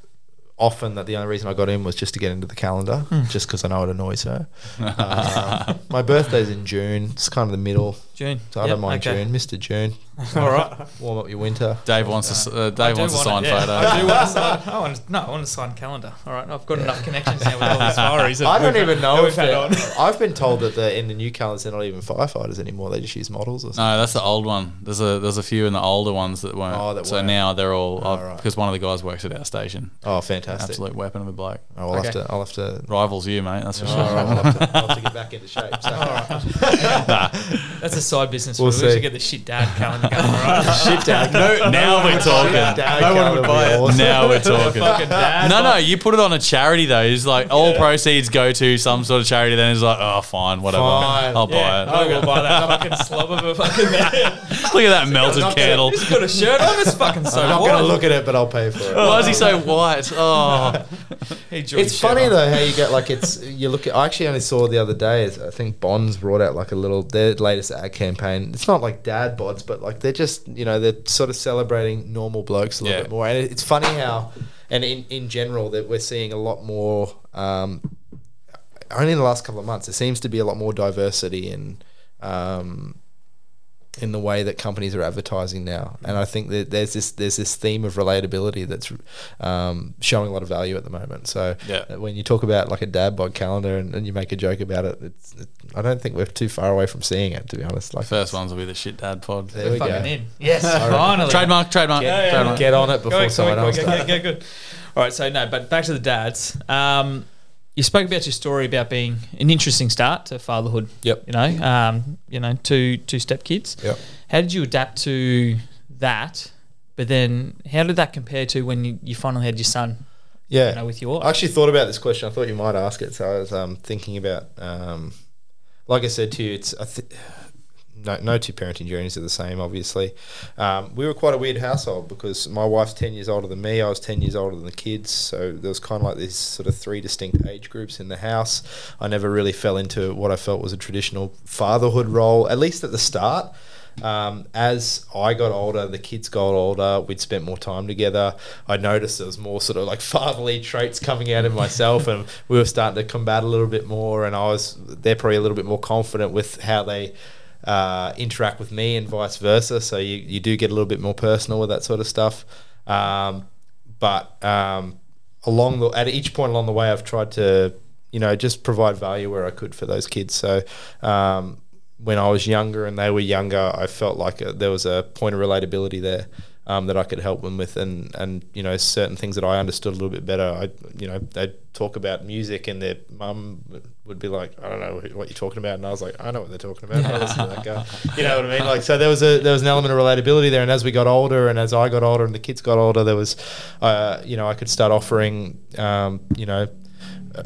often that the only reason I got in was just to get into the calendar, mm. just because I know it annoys her. uh, my birthday's in June. It's kind of the middle. June. So I yep, don't mind okay. June. Mr. June. All right. Warm up your winter. Dave wants a uh, Dave wants a signed yeah. photo. I do want a sign. I want no, I want a signed calendar. All right, I've got yeah. enough connections now with all these fireys. I don't even know if I've been told that the, in the new calendars they're not even firefighters anymore. They just use models. Or something. No, that's the old one. There's a there's a few in the older ones that weren't. Oh, that so weren't. now they're all oh, right. because one of the guys works at our station. Oh, fantastic! Absolute weapon of a bloke. Oh, I'll okay. have to. I'll have to. Rivals you, mate. That's for sure. I'll, have to, I'll have to get back into shape. So. nah. That's a side business. We'll we should get the shit dad calendar going. Right? shit dad. No, now we're talking. No one would buy it. Awesome. Now we're talking. no, no, you put it on a charity though. It's like all proceeds go to some sort of charity. Then it's like, oh, fine, whatever. Fine. I'll buy it. I will buy that fucking slob of a fucking man. look at that melted candle. He's got a shirt on. It's fucking so. I'm not going to look at it, but I'll pay for it. Why is he so white? Oh, it's funny though how you get like it's you look at. I actually only saw the other day. I think Bonds brought out like a little their latest ad campaign. It's not like dad bods, but like they're just you know they're sort of celebrating normal blokes a little yeah. bit more. And it's funny how, and in in general, that we're seeing a lot more. Um, only in the last couple of months, there seems to be a lot more diversity in um, in the way that companies are advertising now, and I think that there's this there's this theme of relatability that's um, showing a lot of value at the moment. So Yeah. uh, when you talk about like a dad bod calendar and, and you make a joke about it, it's it, I don't think we're too far away from seeing it. To be honest, like First ones will be the shit dad pod. there we go. Fucking in. Yes, finally. Trademark, trademark. Get, trademark. get on it before Go, someone go, else go, does. go, go, good. All right, so no, but back to the dads. Um, you spoke about your story about being an interesting start to fatherhood. Yep. You know, um, you know, two two step kids. Yep. How did you adapt to that? But then, how did that compare to when you, you finally had your son? Yeah. You know, with your I actually thought about this question. I thought you might ask it, so I was um, thinking about. Um, like I said to you, it's I th- no no two parenting journeys are the same. Obviously, um, we were quite a weird household because my wife's ten years older than me. I was ten years older than the kids, so there was kind of like these sort of three distinct age groups in the house. I never really fell into what I felt was a traditional fatherhood role, at least at the start. Um, as I got older, the kids got older, we'd spent more time together. I noticed there was more sort of like fatherly traits coming out of myself, and we were starting to combat a little bit more. And I was, they're probably a little bit more confident with how they uh, interact with me and vice versa. So you, you do get a little bit more personal with that sort of stuff. Um, but um, along the at each point along the way, I've tried to you know just provide value where I could for those kids. So um, when I was younger and they were younger, I felt like uh there was a point of relatability there. Um, that I could help them with, and, and you know certain things that I understood a little bit better. I you know they'd talk about music, and their mum would be like, I don't know what you're talking about, and I was like, I know what they're talking about. I listen to that guy. You know what I mean? Like so, there was a there was an element of relatability there, and as we got older, and as I got older, and the kids got older, there was, uh, you know, I could start offering, um, you know, uh,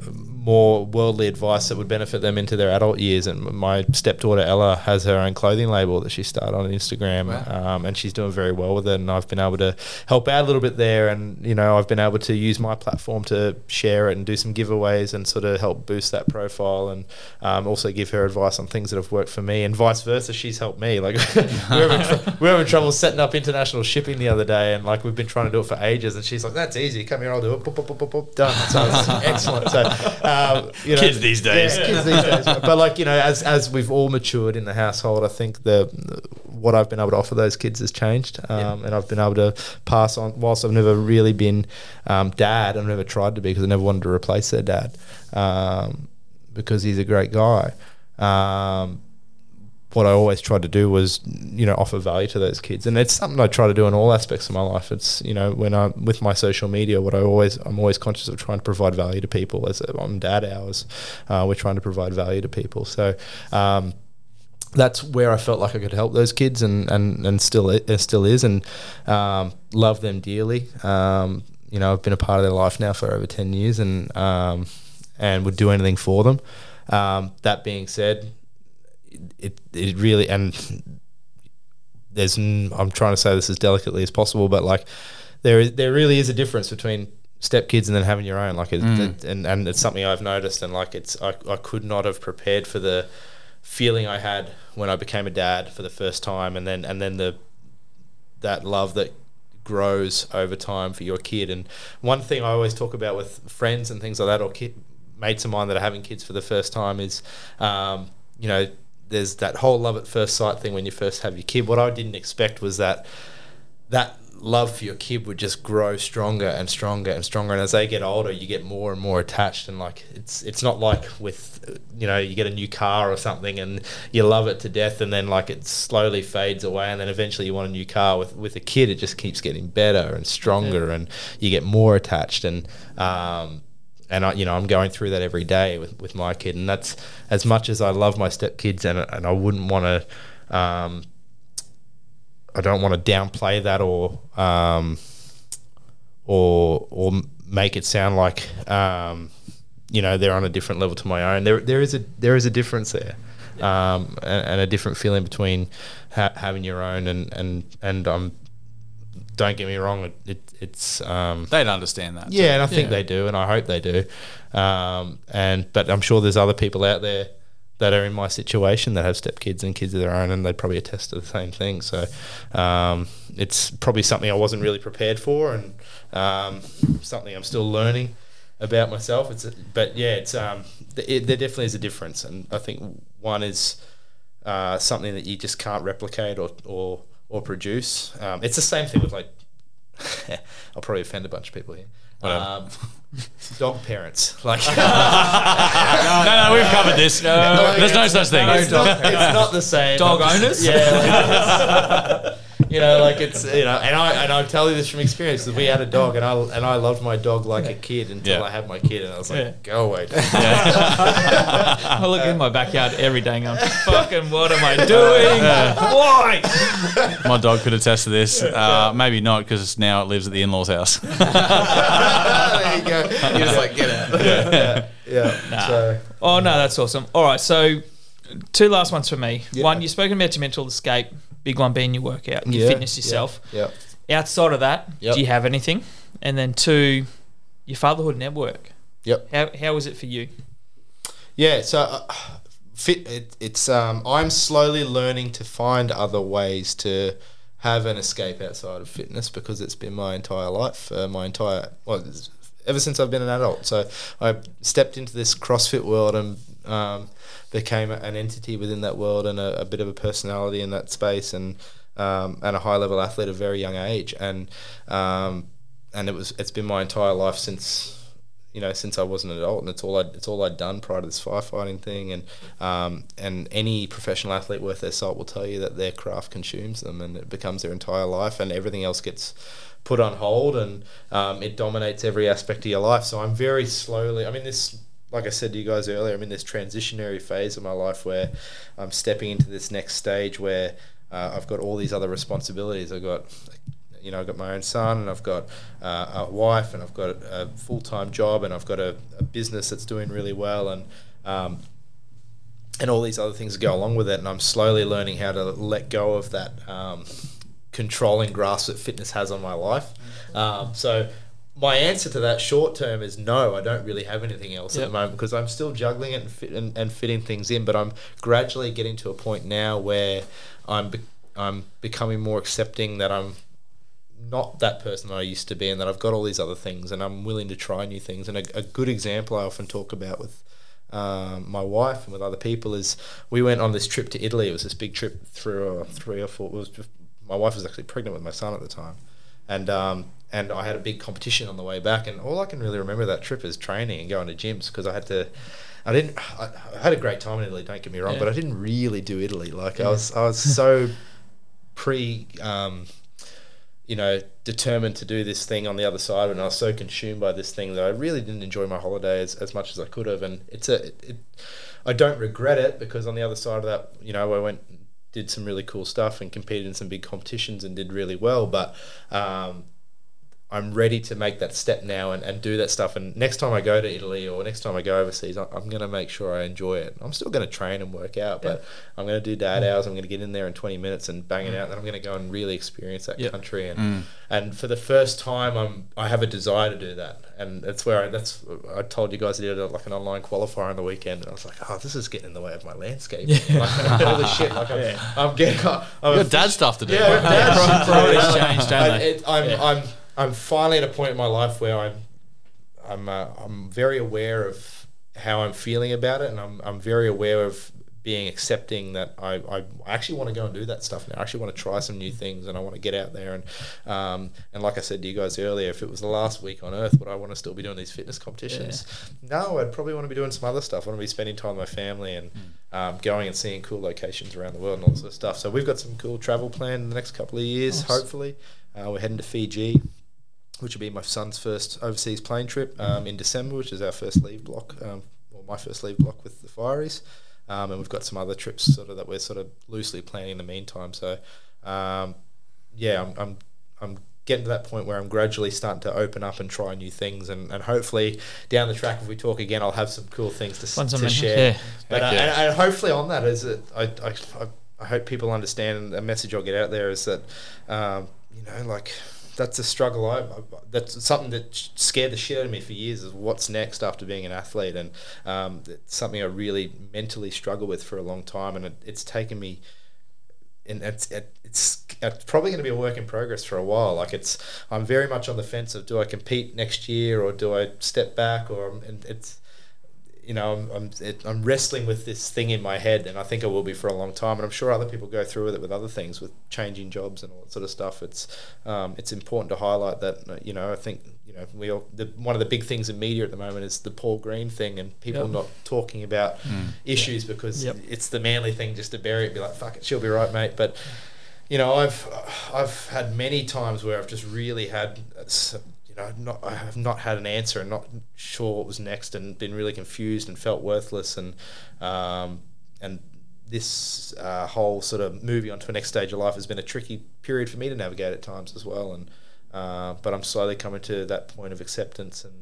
more worldly advice that would benefit them into their adult years. And my stepdaughter Ella has her own clothing label that she started on Instagram, um, and she's doing very well with it. And I've been able to help out a little bit there, and you know, I've been able to use my platform to share it and do some giveaways and sort of help boost that profile, and um, also give her advice on things that have worked for me, and vice versa. She's helped me. Like we're, having tr- we were having trouble setting up international shipping the other day, and like we've been trying to do it for ages, and she's like, "That's easy. Come here, I'll do it." Boop, boop, boop, boop, boop, done. So it's excellent. So um, you know, Kids these days. yeah, kids these days. But like you know, as as we've all matured in the household, I think the what I've been able to offer those kids has changed, um, and I've been able to pass on. Whilst I've never really been um, dad, I've never tried to be because I never wanted to replace their dad um, because he's a great guy. Um, what I always tried to do was, you know, offer value to those kids, and it's something I try to do in all aspects of my life. It's, you know, when I'm with my social media, what I always, I'm always conscious of trying to provide value to people. As on Dad Hours, uh, we're trying to provide value to people. So. Um, that's where I felt like I could help those kids, and and and still it still is, and um, love them dearly. Um, you know, I've been a part of their life now for over ten years, and um, and would do anything for them. Um, that being said, it it really and there's I'm trying to say this as delicately as possible, but like there is there really is a difference between step kids and then having your own like it, it- and and it's something I've noticed and like it's I, I could not have prepared for the feeling I had when I became a dad for the first time and then and then the that love that grows over time for your kid and one thing I always talk about with friends and things like that or kid, mates of mine that are having kids for the first time is um, you know there's that whole love at first sight thing when you first have your kid. What I didn't expect was that that love for your kid would just grow stronger and stronger and stronger. And as they get older you get more and more attached. And like it's it's not like with you know you get a new car or something and you love it to death and then like it slowly fades away. And then eventually you want a new car. With with a kid it just keeps getting better and stronger and you get more attached. And um and I, you know, I'm going through that every day with, with my kid, and that's as much as I love my stepkids, and and I wouldn't want to, um, I don't want to downplay that or um, or or make it sound like um, you know they're on a different level to my own. There there is a there is a difference there, um, and, and a different feeling between ha- having your own and and and um, don't get me wrong, it, it it's um, They'd understand that. yeah, and I think Yeah. they do, and I hope they do. Um, and but I'm sure there's other people out there that are in my situation that have stepkids and kids of their own, and they'd probably attest to the same thing. So um, it's probably something I wasn't really prepared for, and um, something I'm still learning about myself. It's but yeah, it's um, it, there definitely is a difference, and I think one is uh, something that you just can't replicate or or or produce. Um, it's the same thing with like. I'll probably offend a bunch of people here. Um, dog parents, like no, no, we've covered this. No, there's no such thing. it's, not, it's not the same. Dog owners? Yeah. like you know, like it's you know, and I and I tell you this from experience because we had a dog and I and I loved my dog like a kid until Yeah. I had my kid and I was like, Yeah. go away. dog." I look in my backyard every day and go, fucking, what am I doing? Why? My dog could attest to this. Uh, maybe not because now it lives at the in-laws' house. there you go. You're just like get out. Yeah. yeah. So Oh, no, that's awesome. All right, so two last ones for me. Yeah. One, you've spoken about your mental escape, big one being your workout, your Yeah, fitness yourself. Yeah. Outside of that, Yep. do you have anything? And then two, your fatherhood network. Yep. How, how was it for you? Yeah, so uh, fit. It, it's um, I'm slowly learning to find other ways to have an escape outside of fitness because it's been my entire life, uh, my entire well, ever since I've been an adult. So I stepped into this CrossFit world and um, became an entity within that world and a, a bit of a personality in that space and um, and a high level athlete at a very young age and um, and it was it's been my entire life since you know, since I was an adult, and it's all I'd, it's all I'd done prior to this firefighting thing, and um, and any professional athlete worth their salt will tell you that their craft consumes them, and it becomes their entire life, and everything else gets put on hold, and um, it dominates every aspect of your life. So I'm very slowly. I mean, this, like I said to you guys earlier, I'm in this transitionary phase of my life where I'm stepping into this next stage where uh, I've got all these other responsibilities. I've got you know, I've got my own son and I've got uh, a wife and I've got a full time job and I've got a, a business that's doing really well and um, and all these other things go along with it. And I'm slowly learning how to let go of that um, controlling grasp that fitness has on my life. Um, so my answer to that short term is no. I don't really have anything else at the moment because I'm still juggling it and, fit, and, and fitting things in. But I'm gradually getting to a point now where I'm be- I'm becoming more accepting that I'm not that person that I used to be, and that I've got all these other things, and I'm willing to try new things. And a, a good example I often talk about with um, my wife and with other people is we went on this trip to Italy. It was this big trip through uh, three or four. It was just, my wife was actually pregnant with my son at the time, and um, and I had a big competition on the way back. And all I can really remember that trip is training and going to gyms because I had to. I didn't. I, I had a great time in Italy. Don't get me wrong, Yeah. but I didn't really do Italy. Like I was, I was so pre. Um, you know, determined to do this thing on the other side, and I was so consumed by this thing that I really didn't enjoy my holiday as, as much as I could have. And it's a, it, it, I don't regret it because on the other side of that, you know, I went and did some really cool stuff and competed in some big competitions and did really well. But um, I'm ready to make that step now and, and do that stuff. And next time I go to Italy or next time I go overseas, I- I'm going to make sure I enjoy it. I'm still going to train and work out, but I'm going to do dad mm. hours. I'm going to get in there in 20 minutes and bang it mm. out. Then I'm going to go and really experience that Yep. country. And mm. and for the first time, I'm I have a desire to do that. And that's where I, that's I told you guys I did like an online qualifier on the weekend, and I was like, oh, this is getting in the way of my landscape. Like, holy shit! Like I'm, I'm getting. I'm Your dad stuff to do. yeah, dad shit, Priorities bro. change, don't they? it- I'm, Yeah. I'm, I'm finally at a point in my life where I'm, I'm, uh, I'm very aware of how I'm feeling about it, and I'm, I'm very aware of being accepting that I, I actually want to go and do that stuff now. I actually want to try some new things, and I want to get out there and, um, and like I said to you guys earlier, if it was the last week on Earth, would I want to still be doing these fitness competitions? No, I'd probably want to be doing some other stuff. I want to be spending time with my family and um, going and seeing cool locations around the world and all this sort of stuff. So we've got some cool travel planned in the next couple of years, hopefully. Uh, we're heading to Fiji, which will be my son's first overseas plane trip um, in December, which is our first leave block, um, or my first leave block with the Fireys. Um, and we've got some other trips sort of that we're sort of loosely planning in the meantime. So, um, yeah, I'm, I'm, I'm getting to that point where I'm gradually starting to open up and try new things, and, and hopefully down the track, if we talk again, I'll have some cool things to, s- Once I to share. yeah. But uh, and, and hopefully on that is that I, I, I, I hope people understand and the message I'll get out there is that um, you know like that's a struggle. I, that's something that scared the shit out of me for years. Is what's next after being an athlete, and um, it's something I really mentally struggle with for a long time, and it, it's taken me. And it's it, it's it's probably going to be a work in progress for a while. Like it's, I'm very much on the fence of do I compete next year or do I step back or and it's you know, I'm I'm, it, I'm wrestling with this thing in my head, and I think I will be for a long time. And I'm sure other people go through with it with other things, with changing jobs and all that sort of stuff. It's um, it's important to highlight that. uh, You know, I think you know we all the, one of the big things in media at the moment is the Paul Green thing, and people Yep. not talking about issues because Yep. it's the manly thing just to bury it, and be like, "Fuck it, she'll be right, mate." But you know, I've I've had many times where I've just really had, uh, s- you know, not I have not had an answer. And not sure what was next, and been really confused and felt worthless, and um, and this uh, whole sort of moving on to a next stage of life has been a tricky period for me to navigate at times as well, and uh, but I'm slowly coming to that point of acceptance and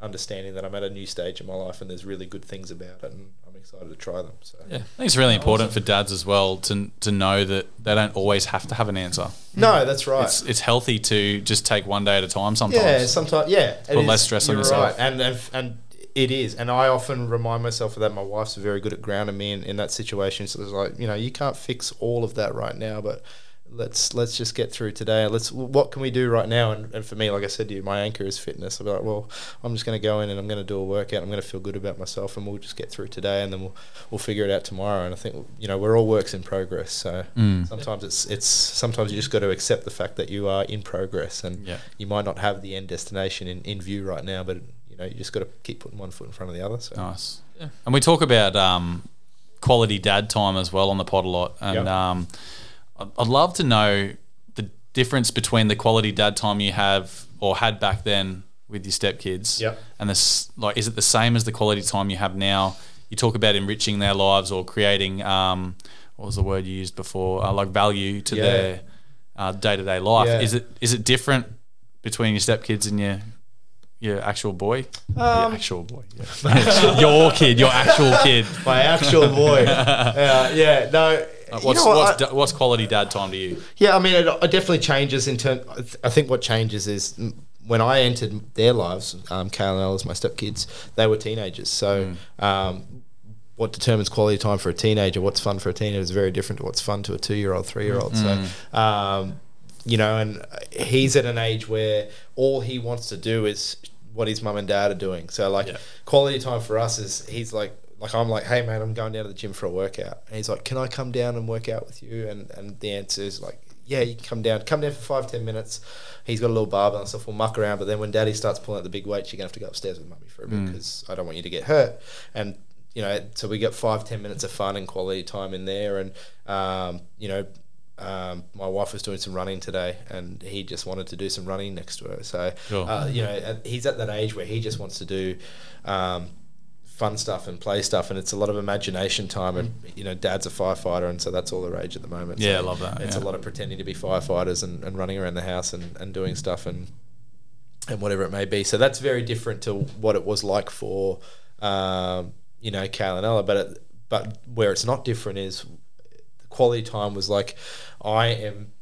understanding that I'm at a new stage in my life, and there's really good things about it, and excited to try them. So. Yeah. I think it's really important for dads as well to to know that they don't always have to have an answer. No, that's right. It's it's healthy to just take one day at a time sometimes. Yeah, sometimes. Yeah, Put less stress on yourself. right. and and and it is. And I often remind myself of that. My wife's very good at grounding me in, in that situation. So it's like, you know, you can't fix all of that right now, but let's let's just get through today. Let's what can we do right now? And, and for me, like I said to you, my anchor is fitness. I'm like, well, I'm just going to go in and I'm going to do a workout. I'm going to feel good about myself, and we'll just get through today, and then we'll we'll figure it out tomorrow. And I think you know we're all works in progress. So Mm. sometimes it's it's sometimes you just got to accept the fact that you are in progress, and Yeah. you might not have the end destination in, in view right now, but you know you just got to keep putting one foot in front of the other. So Nice. And we talk about um, quality dad time as well on the pod a lot. And Yep. um, I'd love to know the difference between the quality dad time you have or had back then with your stepkids. Yep. And this, like, is it the same as the quality time you have now? You talk about enriching their lives or creating, um, what was the word you used before? Uh, like value to Yeah. their day to day life. Yeah. Is it is it different between your stepkids and your your actual boy? Um, your actual boy. Yeah. your kid, your actual kid. my actual boy, yeah, yeah, no. Uh, you What's know what's, I- what's quality dad time to you? Yeah, I mean, it, it definitely changes in terms. I think what changes is mm, when I entered their lives. Um, Kale and Ellis, my stepkids, they were teenagers. So, um, what determines quality time for a teenager? What's fun for a teenager is very different to what's fun to a two-year-old, three-year-old. So, um, you know, and he's at an age where all he wants to do is what his mum and dad are doing. So, like, Yeah. quality time for us is he's like like I'm like, hey man, I'm going down to the gym for a workout, and he's like, can I come down and work out with you? And and the answer is like, yeah, you can come down, come down for five ten minutes. He's got a little barbell and stuff. We'll muck around, but then when Daddy starts pulling out the big weights, you're gonna have to go upstairs with Mummy for a bit because I don't want you to get hurt. And you know, so we get five ten minutes of fun and quality time in there, and um, you know. Um, my wife was doing some running today, and he just wanted to do some running next to her. So, Sure. uh, you know, he's at that age where he just wants to do um, fun stuff and play stuff, and it's a lot of imagination time. And you know, Dad's a firefighter, and so that's all the rage at the moment. Yeah, So I love that, It's yeah. a lot of pretending to be firefighters and, and running around the house and, and doing stuff and and whatever it may be. So that's very different to what it was like for um, you know Kale and Ella. But it, but where it's not different is the quality time was like I am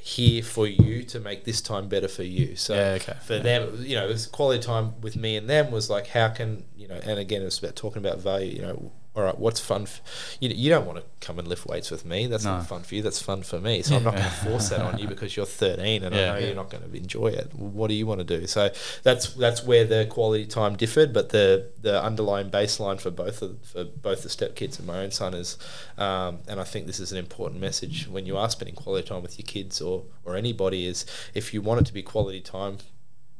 here for you to make this time better for you. So Yeah, okay. for them, you know, it was quality time with me and them was like, how can you know? And again, it was about talking about value. You know, all right, what's fun? F- you you don't want to come and lift weights with me. That's No. not fun for you. That's fun for me. So I'm not going to force that on you because you're 13 and Yeah. I know you're not going to enjoy it. What do you want to do? So that's that's where the quality time differed, but the the underlying baseline for both of for both the step kids and my own son is, um, and I think this is an important message when you are spending quality time with your kids or or anybody is if you want it to be quality time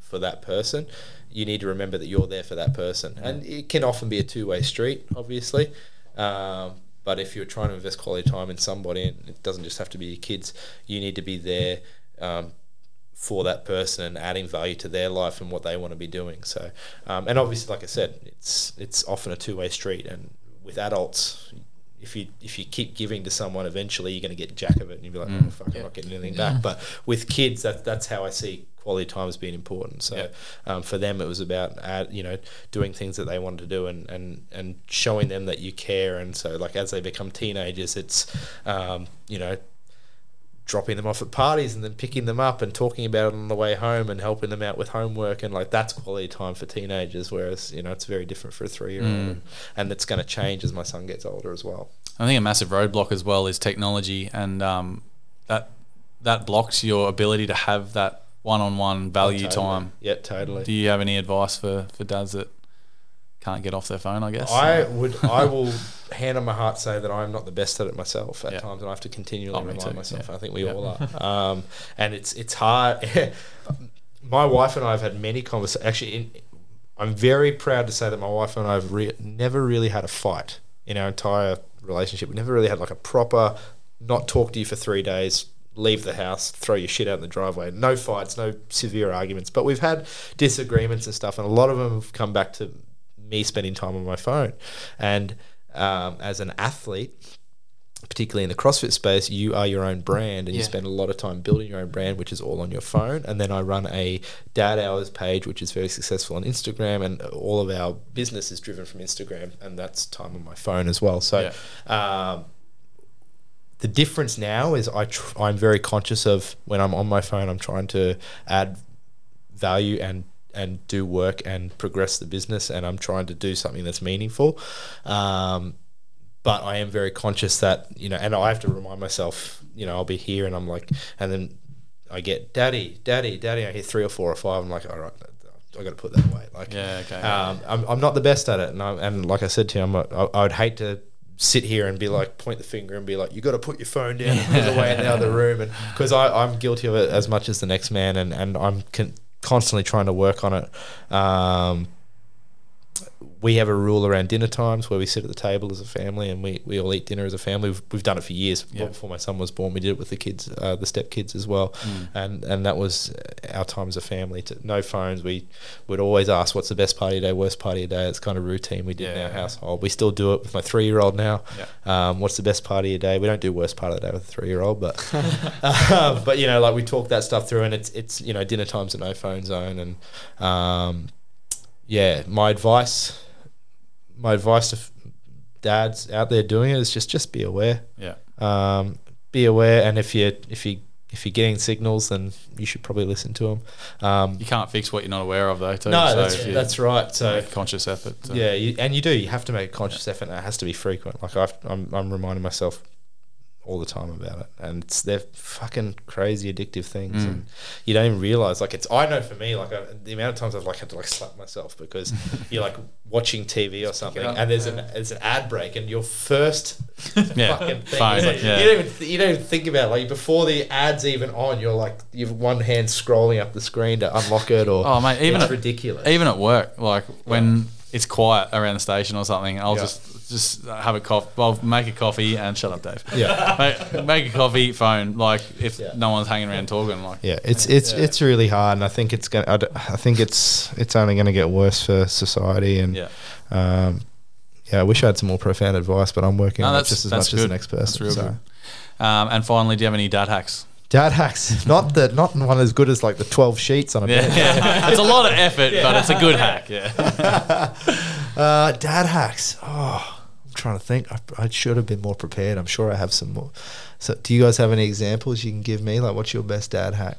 for that person, you need to remember that you're there for that person. And it can often be a two way street, obviously. Um, but if you're trying to invest quality time in somebody, and it doesn't just have to be your kids, you need to be there um, for that person and adding value to their life and what they want to be doing. So, um, and obviously, like I said, it's it's often a two way street. And with adults, if you if you keep giving to someone, eventually you're going to get jack of it, and you'll be like, oh fuck, I'm not getting anything back. But with kids, that that's how I see quality time has been important. So Yeah. um, for them, it was about add, you know doing things that they wanted to do and, and and showing them that you care. And so like as they become teenagers, it's um, you know dropping them off at parties and then picking them up and talking about it on the way home and helping them out with homework and like that's quality time for teenagers whereas you know it's very different for a three year old and, and it's going to change as my son gets older as well I think a massive roadblock as well is technology, and um, that that blocks your ability to have that one-on-one value Totally. time. yeah totally Do you have any advice for for dads that can't get off their phone. I guess. I would, I will, hand on my heart, say that I'm not the best at it myself at Yeah. times, and I have to continually Oh, remind too, myself. yeah. I think we Yeah. all are, um, and it's it's hard. my wife and I have had many conversations. Actually, in, I'm very proud to say that my wife and I have re- never really had a fight in our entire relationship. We never really had like a proper not talk to you for three days. Leave the house, throw your shit out in the driveway. No fights, no severe arguments, but we've had disagreements and stuff, and a lot of them have come back to me spending time on my phone. And um, as an athlete, particularly in the CrossFit space, you are your own brand and you spend a lot of time building your own brand, which is all on your phone. And then I run a Dad Hours page, which is very successful on Instagram, and all of our business is driven from Instagram, and that's time on my phone as well. So, um, the difference now is I tr- I'm very conscious of when I'm on my phone, I'm trying to add value and and do work and progress the business, and I'm trying to do something that's meaningful. Um, but I am very conscious that you know, and I have to remind myself, you know, I'll be here and I'm like, and then I get daddy, daddy, daddy. I hear three or four or five. I'm like, all right, I got to put that away. Like, Yeah, okay. Um, I'm, I'm not the best at it, and I, and like I said to you, I'm a, I, I would hate to sit here and be like point the finger and be like you got to put your phone down and put it away in the other room. And because I'm guilty of it as much as the next man and and I'm con- constantly trying to work on it. Um, we have a rule around dinner times where we sit at the table as a family and we, we all eat dinner as a family. We've, we've done it for years. Yeah. Before my son was born, we did it with the kids, uh, the step kids as well, and and that was our time as a family. To no phones. We would always ask, "What's the best part of your day? Worst part of your day?" It's kind of routine we did in our yeah. household. We still do it with my three year old now. Yeah. Um, what's the best part of your day? We don't do worst part of the day with a three year old, but um, but you know, like we talk that stuff through, and it's it's you know dinner times a no phone zone, and um, yeah, my advice, my advice to dads out there doing it is just just be aware, yeah. um, be aware, and if you if you if you're getting signals, then you should probably listen to them. Um, You can't fix what you're not aware of, though. Too. no, so that's that's right. So make a conscious effort. To, yeah, you, and you do. You have to make a conscious effort, and it has to be frequent. Like I've, I'm, I'm reminding myself all the time about it, and it's they're fucking crazy addictive things, Mm. and you don't even realize. Like it's, I know for me, like I, the amount of times I've like had to like slap myself because you're like watching TV or something, up, and there's an there's an ad break, and your first Yeah. fucking thing is like, yeah. you don't even th- you don't even think about it. like before the ad's even on, you're like you've one hand scrolling up the screen to unlock it, or Oh, mate, even it's at- ridiculous. Even at work, like when it's quiet around the station or something, I'll just just have a coffee. I'll make a coffee and shut up, Dave. yeah. make, make a coffee, phone. Like if Yeah. no one's hanging around talking, like Yeah, it's it's it's really hard, and I think it's gonna. I, d- I think it's it's only going to get worse for society, and yeah. um, yeah. I wish I had some more profound advice, but I'm working No, on it that's- just as that's much as the next person. That's real so. good. Um, and finally, do you have any dad hacks? Dad hacks, not the not one as good as like the twelve sheets on a Yeah, bed. it's a lot of effort, but it's a good hack. Yeah. Uh, dad hacks. Oh, I'm trying to think. I, I should have been more prepared. I'm sure I have some more. So, do you guys have any examples you can give me? Like, what's your best dad hack?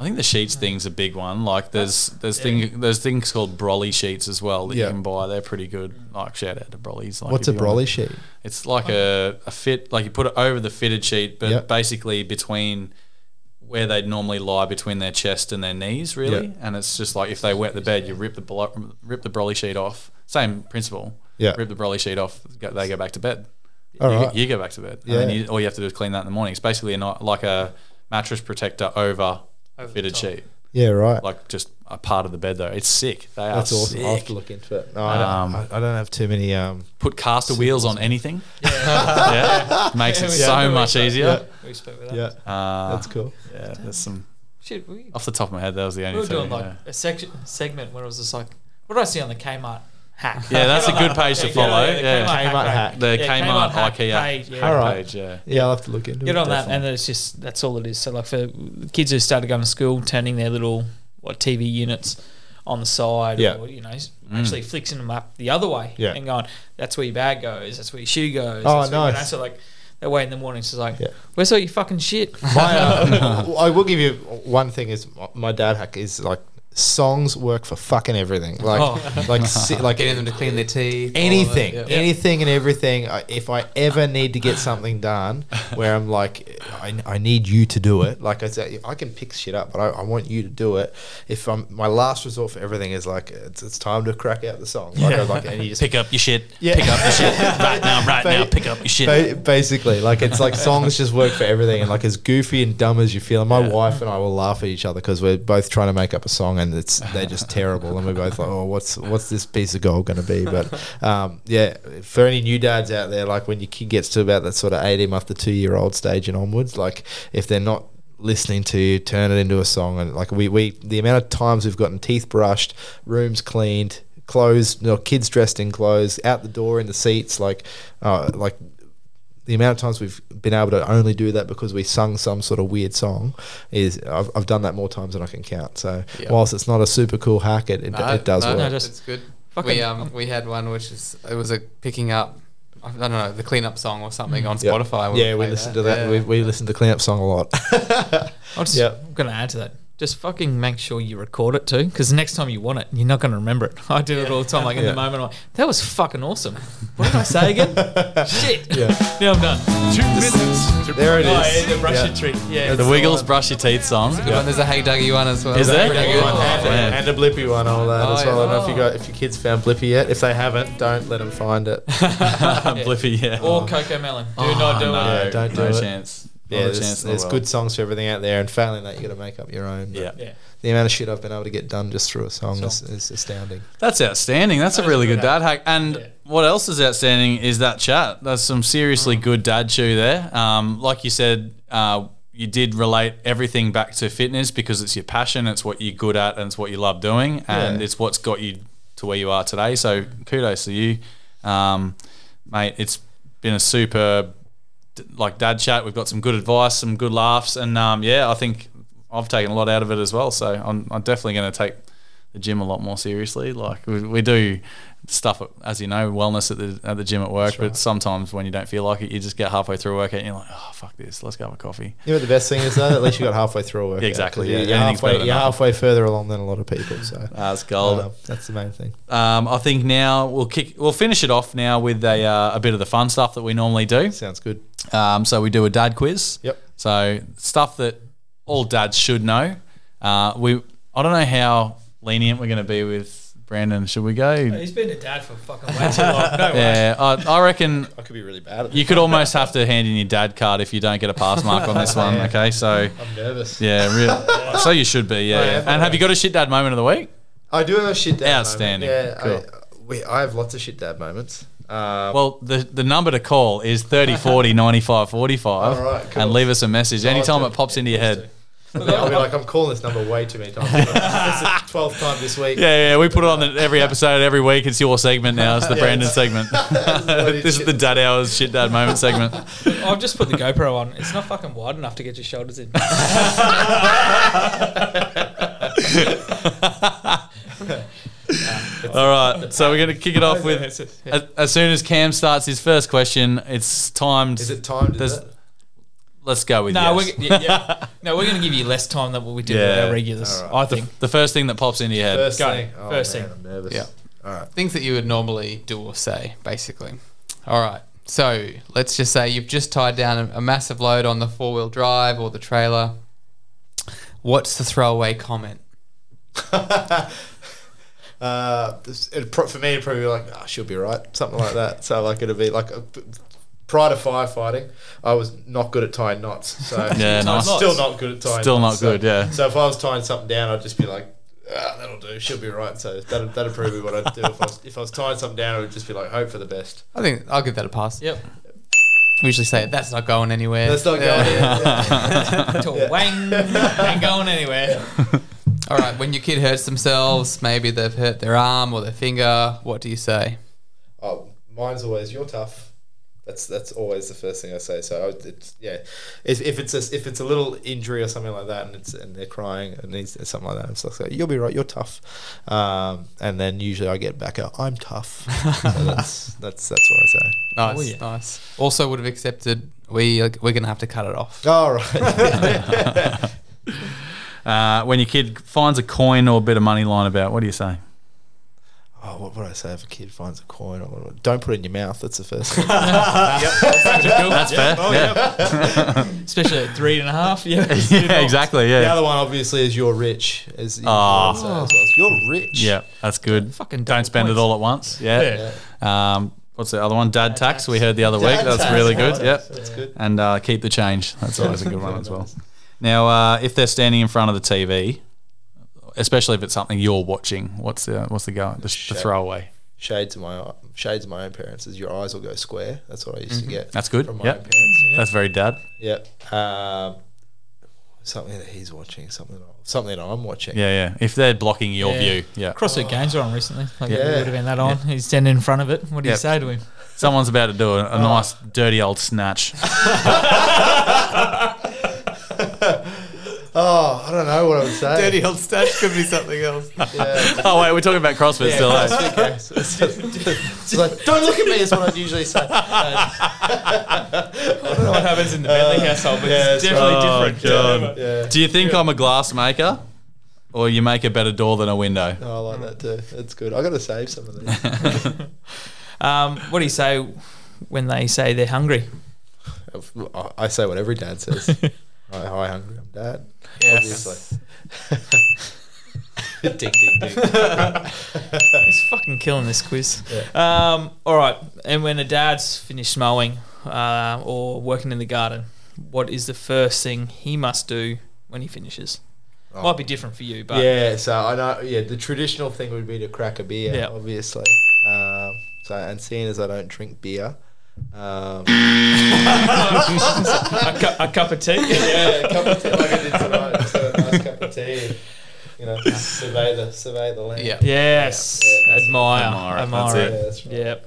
I think the sheets thing's a big one. Like there's there's thing there's things called brolly sheets as well that Yeah. you can buy. They're pretty good. Like shout out to brollies. Like What's a if you brolly sheet? It's like a, a fit, like you put it over the fitted sheet, but Yep. basically between where they'd normally lie between their chest and their knees, really. Yep. And it's just like if they wet the bed, you rip the blo- rip the brolly sheet off. Same principle. Yeah. Rip the brolly sheet off. go- They go back to bed. All you, right. you go back to bed. And then Yeah. you, all you have to do is clean that in the morning. It's basically a, ni- like a mattress protector over a Over fitted sheet. Yeah, right. Like just a part of the bed though. It's sick. They are That's awesome. I'll have to look into it. No, I, don't, Um, I, I don't have too many. Um, Put caster wheels on anything. Yeah. yeah. Makes Yeah, it so much spoke- easier. We spoke with that. yeah, Uh, that's cool. Yeah, there's some Shit, we, off the top of my head. That was the only thing. we only were thing. doing like yeah. a section segment where it was just like, what did I see on the Kmart hack? Yeah, that's a good page to follow. yeah, Yeah, Kmart right. hack. the Yeah, Kmart, hack IKEA page, yeah. All right. page. Yeah, Yeah, I'll have to look into Get it. Get on that, definitely. and then it's just that's all it is. So like for kids who started going to school, turning their little what TV units on the side, Yeah. or you know, actually flicking them up the other way, Yeah. and going, that's where your bag goes, that's where your shoe goes. Oh, that's where, you know, nice. so like that way in the morning, it's just like, Yeah. where's all your fucking shit? My, uh, I will give you one thing is my dad hack is like songs work for fucking everything. Like, Oh. like, si- like Getting them to clean their teeth. all of it, anything, yeah. anything and everything. I- If I ever need to get something done, where I'm like, I, I need you to do it. Like I said, I can pick shit up, but I, I want you to do it. If I'm my last resort for everything is like, it's, it's time to crack out the song. Like, I like, and you just Pick up your shit. Yeah. Pick up your shit right now, right now. Pick up your shit. Ba- basically, like it's like songs just work for everything, and like as goofy and dumb as you feel. And my wife and I will laugh at each other because we're both trying to make up a song, and it's they're just terrible, and we're both like, oh, what's what's this piece of gold going to be? But um, yeah, for any new dads out there, like when your kid gets to about that sort of eighteen month to two year old stage and onwards, like if they're not listening to you turn it into a song and like we, we the amount of times we've gotten teeth brushed rooms cleaned clothes you know, kids dressed in clothes out the door in the seats like uh, like the amount of times we've been able to only do that because we sung some sort of weird song is I've, I've done that more times than I can count. So Yeah. whilst it's not a super cool hack, it, it, No, it does no, work. No, just- it's good. We um we had one which is it was a picking up. I don't know the cleanup song or something on Yeah. Spotify. yeah, we play listened to that. Yeah. We, we listened to cleanup song a lot. I'll just, Yep. I'm going to add to that. Just fucking make sure you record it too, because the next time you want it, you're not going to remember it. I do it all the time. Like in Yeah. the moment, I'm like, that was fucking awesome. What did I say again? Shit. Yeah. Now I'm done. Two minutes. there it is. Oh, yeah, the brush Yeah. your treat. Yeah. the Wiggles brush your teeth song. Good one. There's a Hey Duggee one as well. Is there? Pretty Yeah. good. Oh, and, man. and a Blippi one, all that Oh, as well. I don't know if you oh. got if your kids found Blippi yet. If they haven't, don't let them find it. Blippi, yeah. Or Cocomelon. Do Oh, not do no, it. Yeah, don't do no it. chance. Yeah, there's, chance there's good songs for everything out there, and failing that, you got to make up your own. Yeah. Yeah. the amount of shit I've been able to get done just through a song is, is astounding. That's outstanding. That's a really good dad hack. And Yeah. what else is outstanding is that chat. That's some seriously good dad chew there. Um, like you said, uh, you did relate everything back to fitness because it's your passion, it's what you're good at, and it's what you love doing, and Yeah. it's what's got you to where you are today. So kudos to you, um, mate. It's been a super d- like dad chat. We've got some good advice, some good laughs, and um, yeah, I think I've taken a lot out of it as well. So I'm, I'm definitely going to take the gym a lot more seriously. Like we, we do stuff, as you know, wellness at the at the gym at work. But sometimes when you don't feel like it, you just get halfway through a workout and you're like, oh fuck this, let's go have a coffee. You know what the best thing is though? At least you got halfway through a workout. Exactly, 'cause yeah. You're, halfway, you're halfway further along than a lot of people. So That's gold. um, that's the main thing. Um, I think now we'll kick. We'll finish it off now with a uh, a bit of the fun stuff that we normally do. Sounds good. Um, so we do a dad quiz. Yep. So stuff that all dads should know. Uh, we I don't know how lenient we're going to be with Brandon. Should we go? He's been a dad for fucking way too long. No way. Yeah, I, I reckon I could be really bad at you could almost have to hand in your dad card if you don't get a pass mark on this one. Okay, so I'm nervous. yeah, real. So you should be. Yeah. Yeah. am. And have you got a shit dad moment of the week? I do have a shit dad. Outstanding. Moment. Yeah, Cool. I, we, I have lots of shit dad moments. Um, Well, the the number to call is 30 40 95 45 All right, cool. and leave us a message anytime it pops into your head. I'll be like, I'm calling this number way too many times. This is the twelfth time this week. Yeah, yeah, we put it on the, every episode, every week. It's your segment now. It's the Yeah, Brandon segment. this is the dad hours shit dad moment segment. I've just put the GoPro on. It's not fucking wide enough to get your shoulders in. All right, so we're gonna kick it off with as, as soon as Cam starts his first question. It's timed. Is it timed? Is There's- it? Let's go with No, yes. we're, yeah, yeah. no, we're going to give you less time than what we did with our regulars. All right. I think. the first thing that pops into your head. First Go. thing. Oh, First man, thing. I'm nervous. Yeah. All right. Things that you would normally do or say, basically. All right. So let's just say you've just tied down a, a massive load on the four wheel drive or the trailer. What's the throwaway comment? Uh, this- it'd pro- for me, it'd probably be like, oh, she'll be right, something like that. So like it'd be like, a, prior to firefighting, I was not good at tying knots. So Yeah, I'm nice. still not good at tying. Still not knots. So- good, yeah. So if I was tying something down, I'd just be like, ah, that'll do. She'll be right. So that'd, that'd probably be what I'd do if I was if I was tying something down. I would just be like, hope for the best. I think I'll give that a pass. Yep. We usually say that's not going anywhere. Let's not go. Yeah. Yeah. To wang, ain't going anywhere. All right. When your kid hurts themselves, maybe they've hurt their arm or their finger. What do you say? Oh, mine's always you're tough. That's that's always the first thing I say. So I, it's yeah, if, if it's a, if it's a little injury or something like that, and it's and they're crying and needs something like that, it's like you'll be right, you're tough. Um, and then usually I get back out, I'm tough. so that's that's that's what I say. Nice, Oh, yeah. nice. Also, would have accepted. We we're gonna have to cut it off. All right. Uh, when your kid finds a coin or a bit of money lying about, what do you say? Oh, what would I say if a kid finds a coin? Or don't put it in your mouth. That's the first thing. That's fair. yeah. Especially at three and a half. Yeah. yeah, exactly. Yeah. The other one, obviously, is you're rich. As you Oh. as well. You're rich. Yeah, that's good. Fucking Don't double spend it all at once. Yeah. Um, what's the other one? Dad tax. We heard the other week. Dad That's tax. really Oh, good. Yep. That's good. And uh, keep the change. That's always a good one as well. Now, uh, if they're standing in front of the TV, especially if it's something you're watching, what's the what's the go? The, the Shit. throwaway. Shades of my shades of my own parents is your eyes will go square. That's what I used to get. That's good. From my Yep. own parents. That's very dad. Yep. Um, something that he's watching. Something. Something that I'm watching. Yeah, yeah. If they're blocking your Yeah. view, yeah. CrossFit Games were on recently. Like Yeah. it would have been that on. He's standing in front of it. What do you say to him? Someone's about to do a, a nice, dirty old snatch. Oh, I don't know what I would say. Dirty old stash could be something else. Yeah. oh wait, we're talking about CrossFit still. eh? Okay. So it's like, don't look at me is what I'd usually say. I don't know what happens in the Bentley household, but yeah, it's it's definitely right. different. Oh, God. Yeah. Do you think I'm a glass maker, or you make a better door than a window? No, I like that too. That's good. I got to save some of these. Um, what do you say when they say they're hungry? I- I say what every dad says. Hi, hi, hungry. I'm dad. Yes. Obviously. ding, ding, ding. He's fucking killing this quiz. Um, all right. And when a dad's finished mowing uh, or working in the garden, what is the first thing he must do when he finishes? Might be different for you, but yeah, so I know. Yeah, the traditional thing would be to crack a beer, Yeah. obviously. Um, so, and seeing as I don't drink beer, um, a, cu- a cup of tea. yeah, a cup of tea like I did tonight. Just a nice cup of tea. You know, survey the survey the land. Yeah. Yes. Yeah, that's- admire. Admire Admire, that's it. Yeah, that's right. Yep.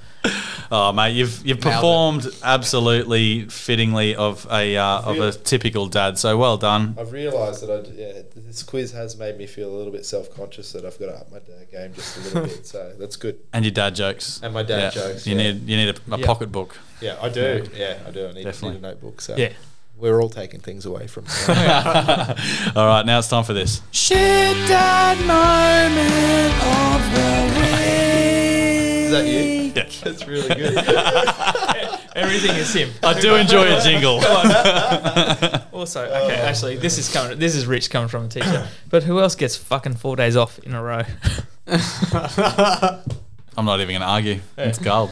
Oh mate, you've you've Nailed it. performed absolutely fittingly of a uh, of a typical dad. So well done. I've realised that I d- yeah, this quiz has made me feel a little bit self conscious that I've got to up my dad game just a little bit. So that's good. And your dad jokes. And my dad Yeah. jokes. You yeah. need you need a, a Yeah. pocketbook. Yeah, I do. Yeah, I do. I need, Definitely. need a notebook. So Yeah. we're all taking things away from. All right, now it's time for this. Is that you? Yeah. That's really good. Everything is him. I do enjoy a jingle. Also, okay, actually, this is coming. This is Rich coming from a teacher. But who else gets fucking four days off in a row? I'm not even going to argue. It's gold.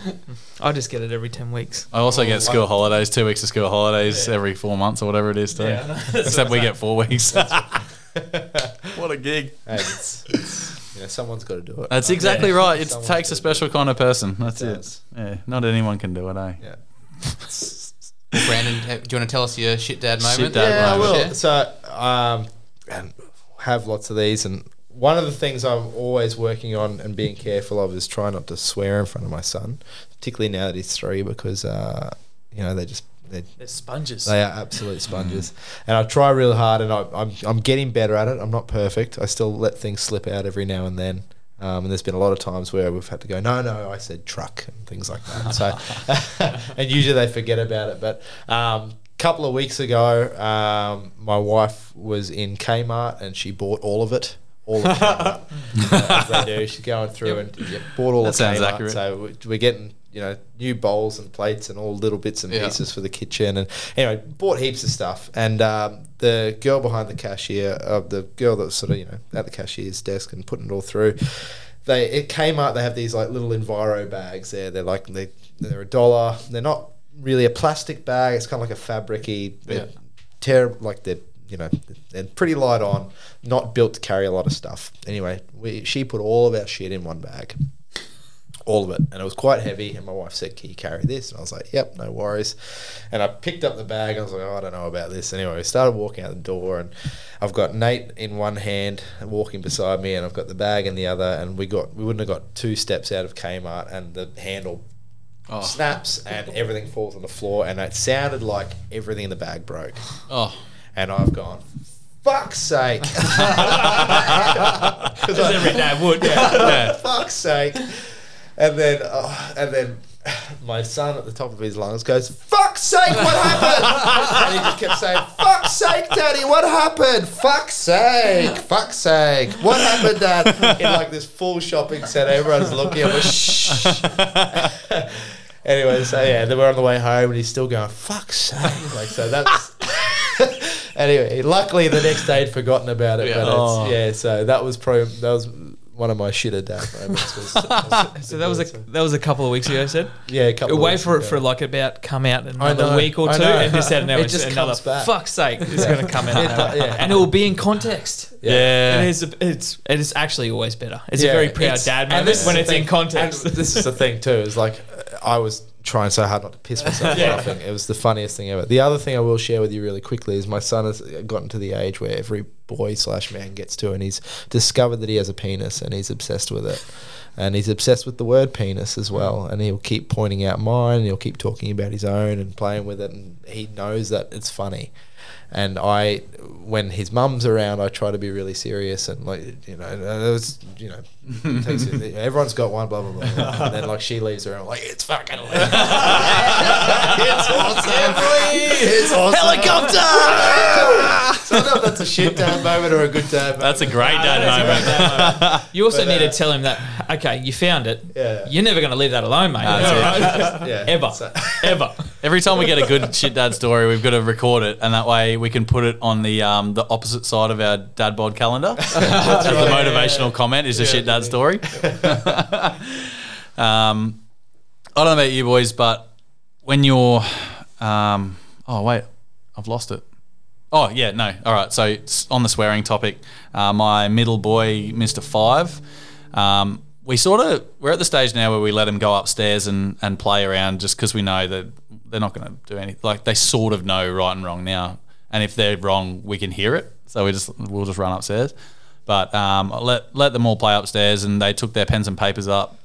I just get it every ten weeks. I also get oh, school holidays, two weeks of school holidays every four months or whatever it is. Too. Yeah, I know. That's Except what we I'm get four weeks. what a gig. Hey, it's, it's, you know, somene's got to do it. That's exactly right. It Someone's takes a gotta special kind of person. That's It it. does. Yeah, not anyone can do it, eh? Yeah. Brandon, do you want to tell us your shit dad moment? Shit dad yeah, I moment. will. Yeah. So, um, and have lots of these, and one of the things I'm always working on and being careful of is try not to swear in front of my son, particularly now that he's three, because uh, you know they just they They're sponges. they are absolute sponges, and I try real hard, and I, I'm I'm getting better at it. I'm not perfect. I still let things slip out every now and then. Um, and there's been a lot of times where we've had to go, no, no, I said truck and things like that. So, and usually they forget about it. But um, couple of weeks ago, um, my wife was in Kmart and she bought all of it. All of Kmart, as they do. She's going through and yeah, bought all That of sounds Kmart. accurate. So we're getting you know new bowls and plates and all little bits and Yeah. pieces for the kitchen. And anyway, bought heaps of stuff. And um, the girl behind the cashier, uh, the girl that was sort of you know at the cashier's desk and putting it all through. They it Kmart. They have these like little Enviro bags there. They're like they they're a dollar. They're not really a plastic bag. It's kind of like a fabricy. Yeah. ter- like they're you know they're pretty light on, not built to carry a lot of stuff. Anyway, we she put all of our shit in one bag. All of it, and it was quite heavy. And my wife said, "Can you carry this?" And I was like, "Yep, no worries." And I picked up the bag. I was like, oh, "I don't know about this." Anyway, we started walking out the door, and I've got Nate in one hand walking beside me, and I've got the bag in the other. And we got we wouldn't have got two steps out of Kmart, and the handle Oh. snaps, and everything falls on the floor, and it sounded like everything in the bag broke. Oh, And I've gone, "Fuck's sake!" As every dad would. Yeah. yeah. fuck's sake. And then, uh, and then my son at the top of his lungs goes, "Fuck's sake, what happened?" and he just kept saying, "Fuck's sake, Daddy, what happened? Fuck's sake, fuck's sake, what happened, Dad?" In like this full shopping centre, everyone's looking at me. Shh. anyway, so yeah, then we're on the way home, and he's still going, "Fuck's sake!" Like so that's. anyway, luckily the next day he'd forgotten about it, but Oh. it's, yeah, so that was probably that was one of my shitter dad moments. Was, So that was a that was a couple of weeks ago. I said. yeah, a couple. of Wait weeks for it ago. for like about come out in I another know, week or two, and just said no, It it's just another comes back. fuck's sake, it's going to come out, It now. yeah. and it will be in context. Yeah. It is. It's it is actually always better. It's Yeah, a very proud dad and moment this is when it's thing- in context. And this is the thing too. Is like I was trying so hard not to piss myself Yeah. laughing. It was the funniest thing ever. The other thing I will share with you really quickly is my son has gotten to the age where every boy slash man gets to, and he's discovered that he has a penis, and he's obsessed with it. And he's obsessed with the word penis as well. Mm. And he'll keep pointing out mine, and he'll keep talking about his own and playing with it. And he knows that it's funny. And I, when his mum's around, I try to be really serious and like you know, it was you know, takes it, everyone's got one, blah blah blah, blah. and then like she leaves around like it's fucking hilarious. it's awesome, it's awesome. helicopter. so I don't know if that's a shit dad moment or a good dad. Moment. That's a great dad moment. you also But, need uh, to tell him that okay, you found it. Yeah. You're never going to leave that alone, mate. That's yeah, Ever, So- ever. Every time we get a good shit dad story, we've got to record it, and that way we can put it on the um, the opposite side of our dad bod calendar. As the motivational comment is a shit dad story. um, I don't know about you boys, but when you're, um, oh wait, I've lost it. Oh yeah, no. All right. So it's on the swearing topic, uh, my middle boy, Mister Five, um, we sort of we're at the stage now where we let him go upstairs and, and play around just because we know that they're not going to do anything. Like they sort of know right and wrong now, and if they're wrong, we can hear it. So we just we'll just run upstairs. But um, let let them all play upstairs, and they took their pens and papers up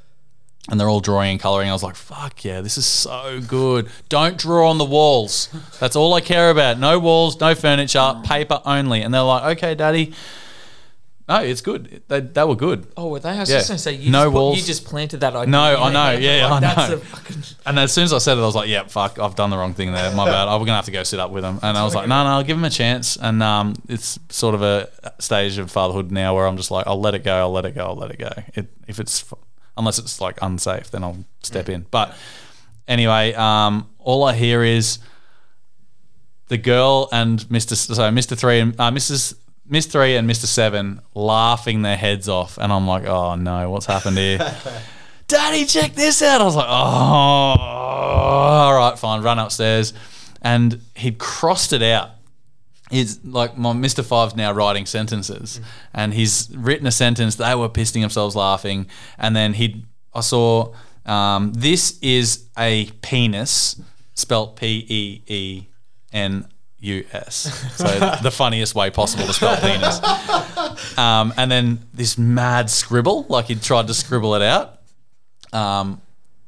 and they're all drawing and coloring. I was like, fuck yeah, this is so good. Don't draw on the walls. That's all I care about. No walls, no furniture, paper only. And they're like, okay, daddy. No, it's good. They, they were good. Oh, were they? I was Yeah. just going to say you, No just, put- walls. you just planted that idea. No, I know. Yeah, Like, I that's know. a fucking- And as soon as I said it, I was like, yeah, fuck, I've done the wrong thing there. My bad. I'm going to have to go sit up with them. And I was like, no, no, I'll give them a chance. And um, it's sort of a stage of fatherhood now where I'm just like, I'll let it go, I'll let it go, I'll let it go. It, if it's, unless it's like unsafe, then I'll step in. But anyway, um, all I hear is the girl and Mr. So Mr. Three and uh, Mrs. Miss Three and Mr. Seven laughing their heads off, and I'm like, oh no, what's happened here? Daddy, check this out. I was like, oh, all right, fine, run upstairs, and he'd crossed it out. He's like my Mr. Five's now writing sentences, and he's written a sentence. They were pissing themselves laughing, and then he, I saw, um, this is a penis, spelt P E E N U S. So the funniest way possible to spell penis. Um, and then this mad scribble, like he'd tried to scribble it out. Um,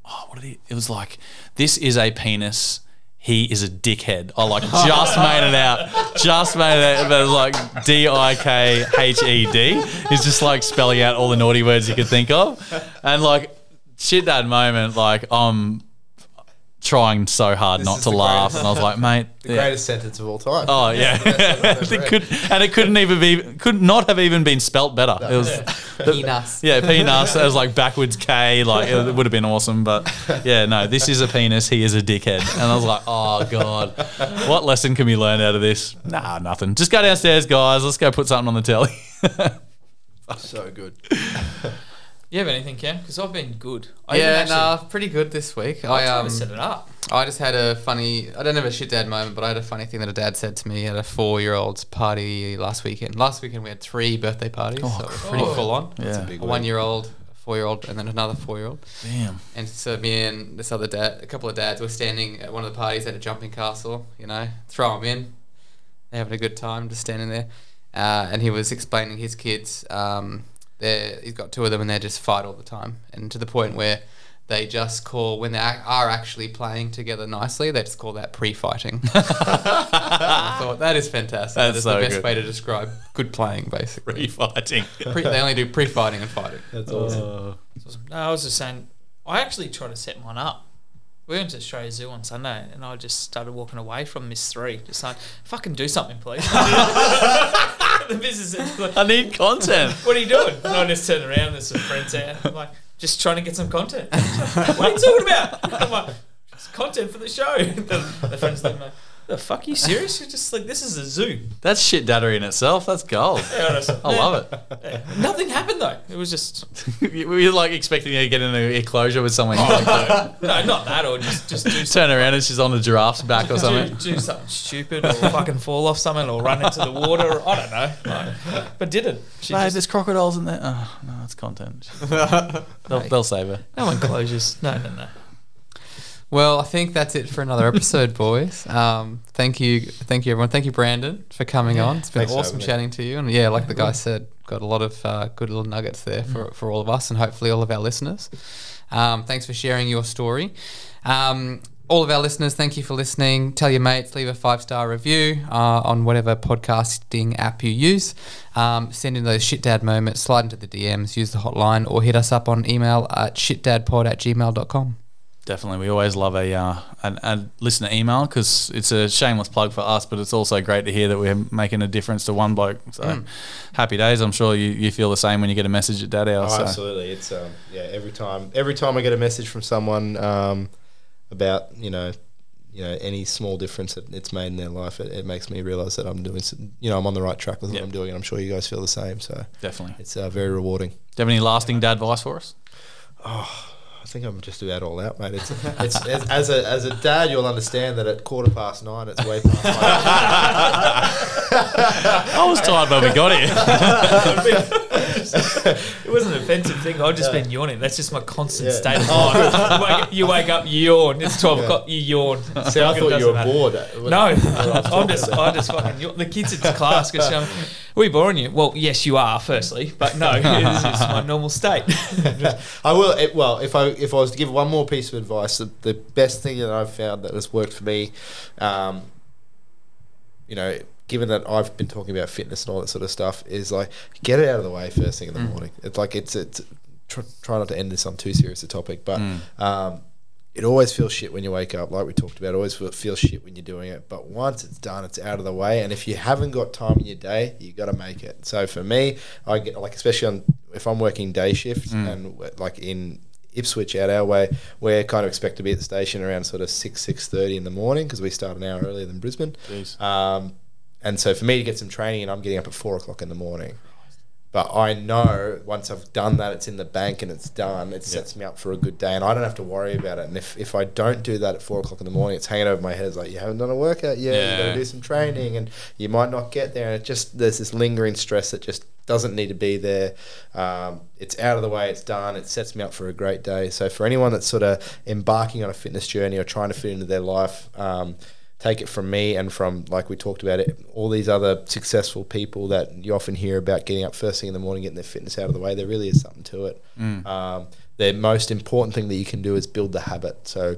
oh, what did he? It was like, this is a penis. He is a dickhead. I like just made it out. Just made it out. But it was like D I K H E D. He's just like spelling out all the naughty words you could think of. And like, shit, that moment, like, I'm trying so hard not to laugh. greatest- And I was like, mate. The yeah. greatest sentence of all time. Oh yeah, it could, and it couldn't even be, could not have even been spelt better. It was, Penis. yeah, penis. It was like backwards K. Like it would have been awesome, but yeah, no. This is a penis. He is a dickhead. And I was like, oh god, what lesson can we learn out of this? Nah, nothing. Just go downstairs, guys. Let's go put something on the telly. so good. You have anything, Cam? Because I've been good. I even Yeah, actually, nah, pretty good this week. I I um, set it up. I just had a funny. I don't have a shit dad moment, but I had a funny thing that a dad said to me at a four-year-old's party last weekend. Last weekend we had three birthday parties, so it was pretty cool. full on. yeah, big A one-year-old, a four-year-old, and then another four-year-old. damn. And so me and this other dad, a couple of dads, were standing at one of the parties at a jumping castle. You know, throw them in. They're having a good time, just standing there. Uh, and he was explaining his kids. Um, they're, he's got two of them, and they just fight all the time, and to the point where they just call when they are actually playing together nicely. They just call that pre-fighting. I thought that is fantastic. That's that is so the best good. way to describe good playing, basically. Refighting. Pre- they only do pre-fighting and fighting. That's awesome. No, I was just saying. I actually try to set mine up we went to Australia Zoo on Sunday, and I just started walking away from Miss Three, just like, "Fucking do something, please." the business is like, I need content. "What are you doing?" And I just turned around. There's some friends there. I'm like, "Just trying to get some content." what are you talking about? I'm like, "It's content for the show." the, the friends like, "The fuck? Are you serious? You're just like this is a zoo." That's shit daddery in itself. That's gold. Yeah, I said, I "Yeah." love it. Nothing happened though. It was just Were you like expecting her to get in an enclosure with someone? Oh, like, no, not that, or just just do turn around and she's on a giraffe's back or do, something. do something stupid or fucking fall off something or run into the water. Or, I don't know. Like, but didn't. She Babe, just, there's crocodiles in there. Oh, no, it's content. they'll, they'll save her. no enclosures. No, no, no. Well, I think that's it for another episode, boys. Um, thank you, thank you, everyone. Thank you, Brandon, for coming on. It's been awesome chatting to you. And yeah, like the guy said, got a lot of uh, good little nuggets there for, for all of us and hopefully all of our listeners. Um, thanks for sharing your story. Um, all of our listeners, thank you for listening. Tell your mates, leave a five star review uh, on whatever podcasting app you use. Um, send in those shit dad moments, slide into the DMs, use the hotline, or hit us up on email at shitdadpod at gmail.com. Definitely, we always love a uh, a, a listener email because it's a shameless plug for us, but it's also great to hear that we're making a difference to one bloke. So happy days! I'm sure you, you feel the same when you get a message at Dad Hour. Oh, so. absolutely. It's um, yeah. Every time, every time I get a message from someone um, about you know, you know, any small difference that it's made in their life, it, it makes me realize that I'm doing, some, you know, I'm on the right track with Yeah. what I'm doing, and I'm sure you guys feel the same. So Definitely. It's uh, very rewarding. Do you have any lasting dad advice for us? I think I'm just about all out, mate. It's, it's as, as a as a dad, you'll understand that at quarter past nine, it's way past. My, I was tired when we got here. It wasn't an offensive thing. I've just been yawning. That's just my constant Yeah. state of mind. you, wake, you wake up, you yawn. It's twelve o'clock. You yawn. See, I thought you were bored. No, I'm just, I just fucking. yawn. The kids at class because um, we boring you? Well, yes, you are. Firstly, but no, this is my normal state. I will. It, well, if I if I was to give one more piece of advice, the, the best thing that I've found that has worked for me, um, you know, given that I've been talking about fitness and all that sort of stuff, is like get it out of the way first thing in the morning. It's like it's it's tr- try not to end this on too serious a topic, but. Um, it always feels shit when you wake up, like we talked about. It always feels shit when you're doing it, but once it's done, it's out of the way. And if you haven't got time in your day, you got to make it. So for me, I get like especially on if I'm working day shift and like in Ipswich out our way, we're kind of expect to be at the station around sort of six six thirty in the morning because we start an hour earlier than Brisbane. Um, and so for me to get some training, and I'm getting up at four o'clock in the morning. But I know once I've done that, it's in the bank and it's done. It sets me up for a good day, and I don't have to worry about it. And if, if I don't do that at four o'clock in the morning, it's hanging over my head. It's like you haven't done a workout yet. You got to do some training, and you might not get there. And it just there's this lingering stress that just doesn't need to be there. Um, it's out of the way. It's done. It sets me up for a great day. So for anyone that's sort of embarking on a fitness journey or trying to fit into their life. Um, take it from me and from like we talked about it all these other successful people that you often hear about getting up first thing in the morning getting their fitness out of the way there really is something to it. Um, the most important thing that you can do is build the habit. So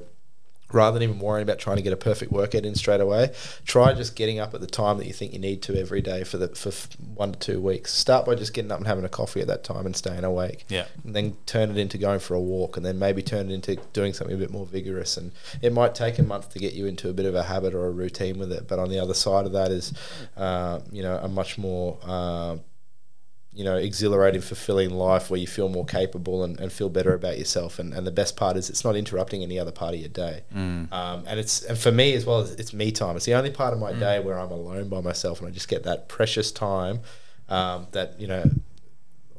rather than even worrying about trying to get a perfect workout in straight away try just getting up at the time that you think you need to every day for the for one to two weeks. Start by just getting up and having a coffee at that time and staying awake. Yeah. and then turn it into going for a walk and then maybe turn it into doing something a bit more vigorous. And it might take a month to get you into a bit of a habit or a routine with it but on the other side of that is uh, you know a much more uh, you know exhilarating fulfilling life where you feel more capable and, and feel better about yourself. And, and the best part is it's not interrupting any other part of your day. Um, and it's and for me as well it's me time. It's the only part of my day where I'm alone by myself and I just get that precious time um, that you know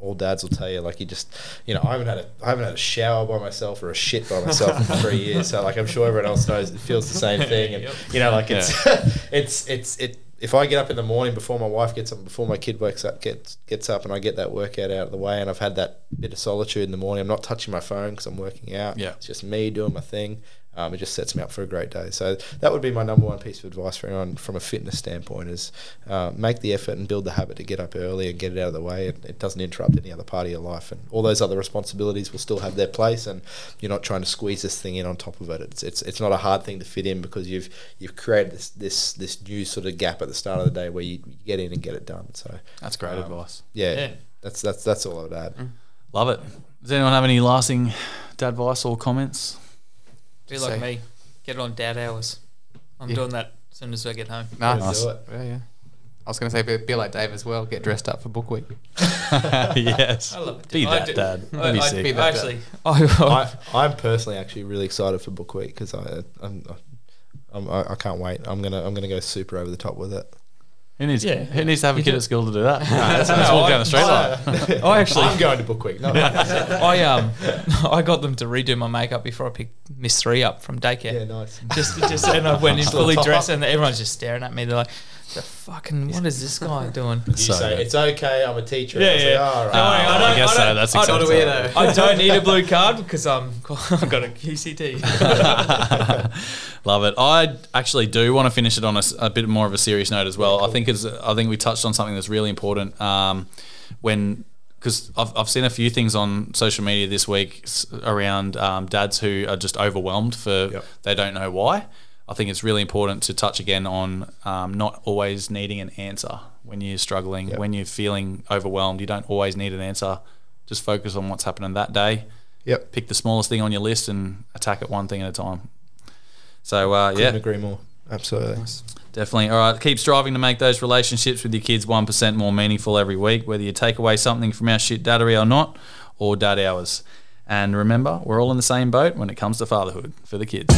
all dads will tell you like you just you know I haven't had a I haven't had a shower by myself or a shit by myself in three years. So like I'm sure everyone else knows it feels the same thing. And Yep. you know like it's it's it's it if I get up in the morning before my wife gets up before my kid wakes up gets gets up and I get that workout out of the way and I've had that bit of solitude in the morning I'm not touching my phone because I'm working out Yeah. it's just me doing my thing um, it just sets me up for a great day so that would be my number one piece of advice for anyone from a fitness standpoint is uh, make the effort and build the habit to get up early and get it out of the way it, it doesn't interrupt any other part of your life and all those other responsibilities will still have their place and you're not trying to squeeze this thing in on top of it it's it's, it's not a hard thing to fit in because you've you've created this this this new sort of gap at the start of the day where you, you get in and get it done so That's great Um, advice. yeah, Yeah. that's that's that's all I would add Love it. Does anyone have any lasting dad advice or comments? Be So- like me. Get it on dad hours. I'm Yeah. doing that as soon as I get home. Nice. Nice. Do it. Yeah, yeah. I was going to say, be, be like Dave as well. Get dressed up for book week. yes. I love it. Be I that do- dad. I, That'd be I- sick. Be that actually, I, I, I'm personally actually really excited for book week because I, I'm, I'm, I I can't wait. I'm gonna I'm gonna go super over the top with it. Who needs, Yeah. who needs to have a kid at school to do that? that's- Let's No, walk I- down the street like that. I actually, I'm going to book week. No, I um, I got them to redo my makeup before I picked Miss Three up from daycare. yeah, nice. Just, just, and I went in fully dressed, and everyone's just staring at me. They're like, "The fucking, what is this guy doing?" You So say good. it's okay. I'm a teacher. Yeah, I say, yeah. "All right." Don't worry, I I don't- guess I so. don't- That's I don't- acceptable. I don't need a blue card because um, I've got a QCT. Love it. I actually do want to finish it on a bit more of a serious note as well. I think it's, I think we touched on something that's really important um, when because I've, I've seen a few things on social media this week around um, dads who are just overwhelmed for Yep. they don't know why. I think it's really important to touch again on um, not always needing an answer when you're struggling, Yep. when you're feeling overwhelmed. You don't always need an answer. Just focus on what's happening that day. Yep. Pick the smallest thing on your list and attack it one thing at a time. So uh, Couldn't yeah, agree more. Absolutely. Definitely. All right. Keep striving to make those relationships with your kids 1% more meaningful every week, whether you take away something from our shit daddery or not, or dad hours. And remember, we're all in the same boat when it comes to fatherhood for the kids.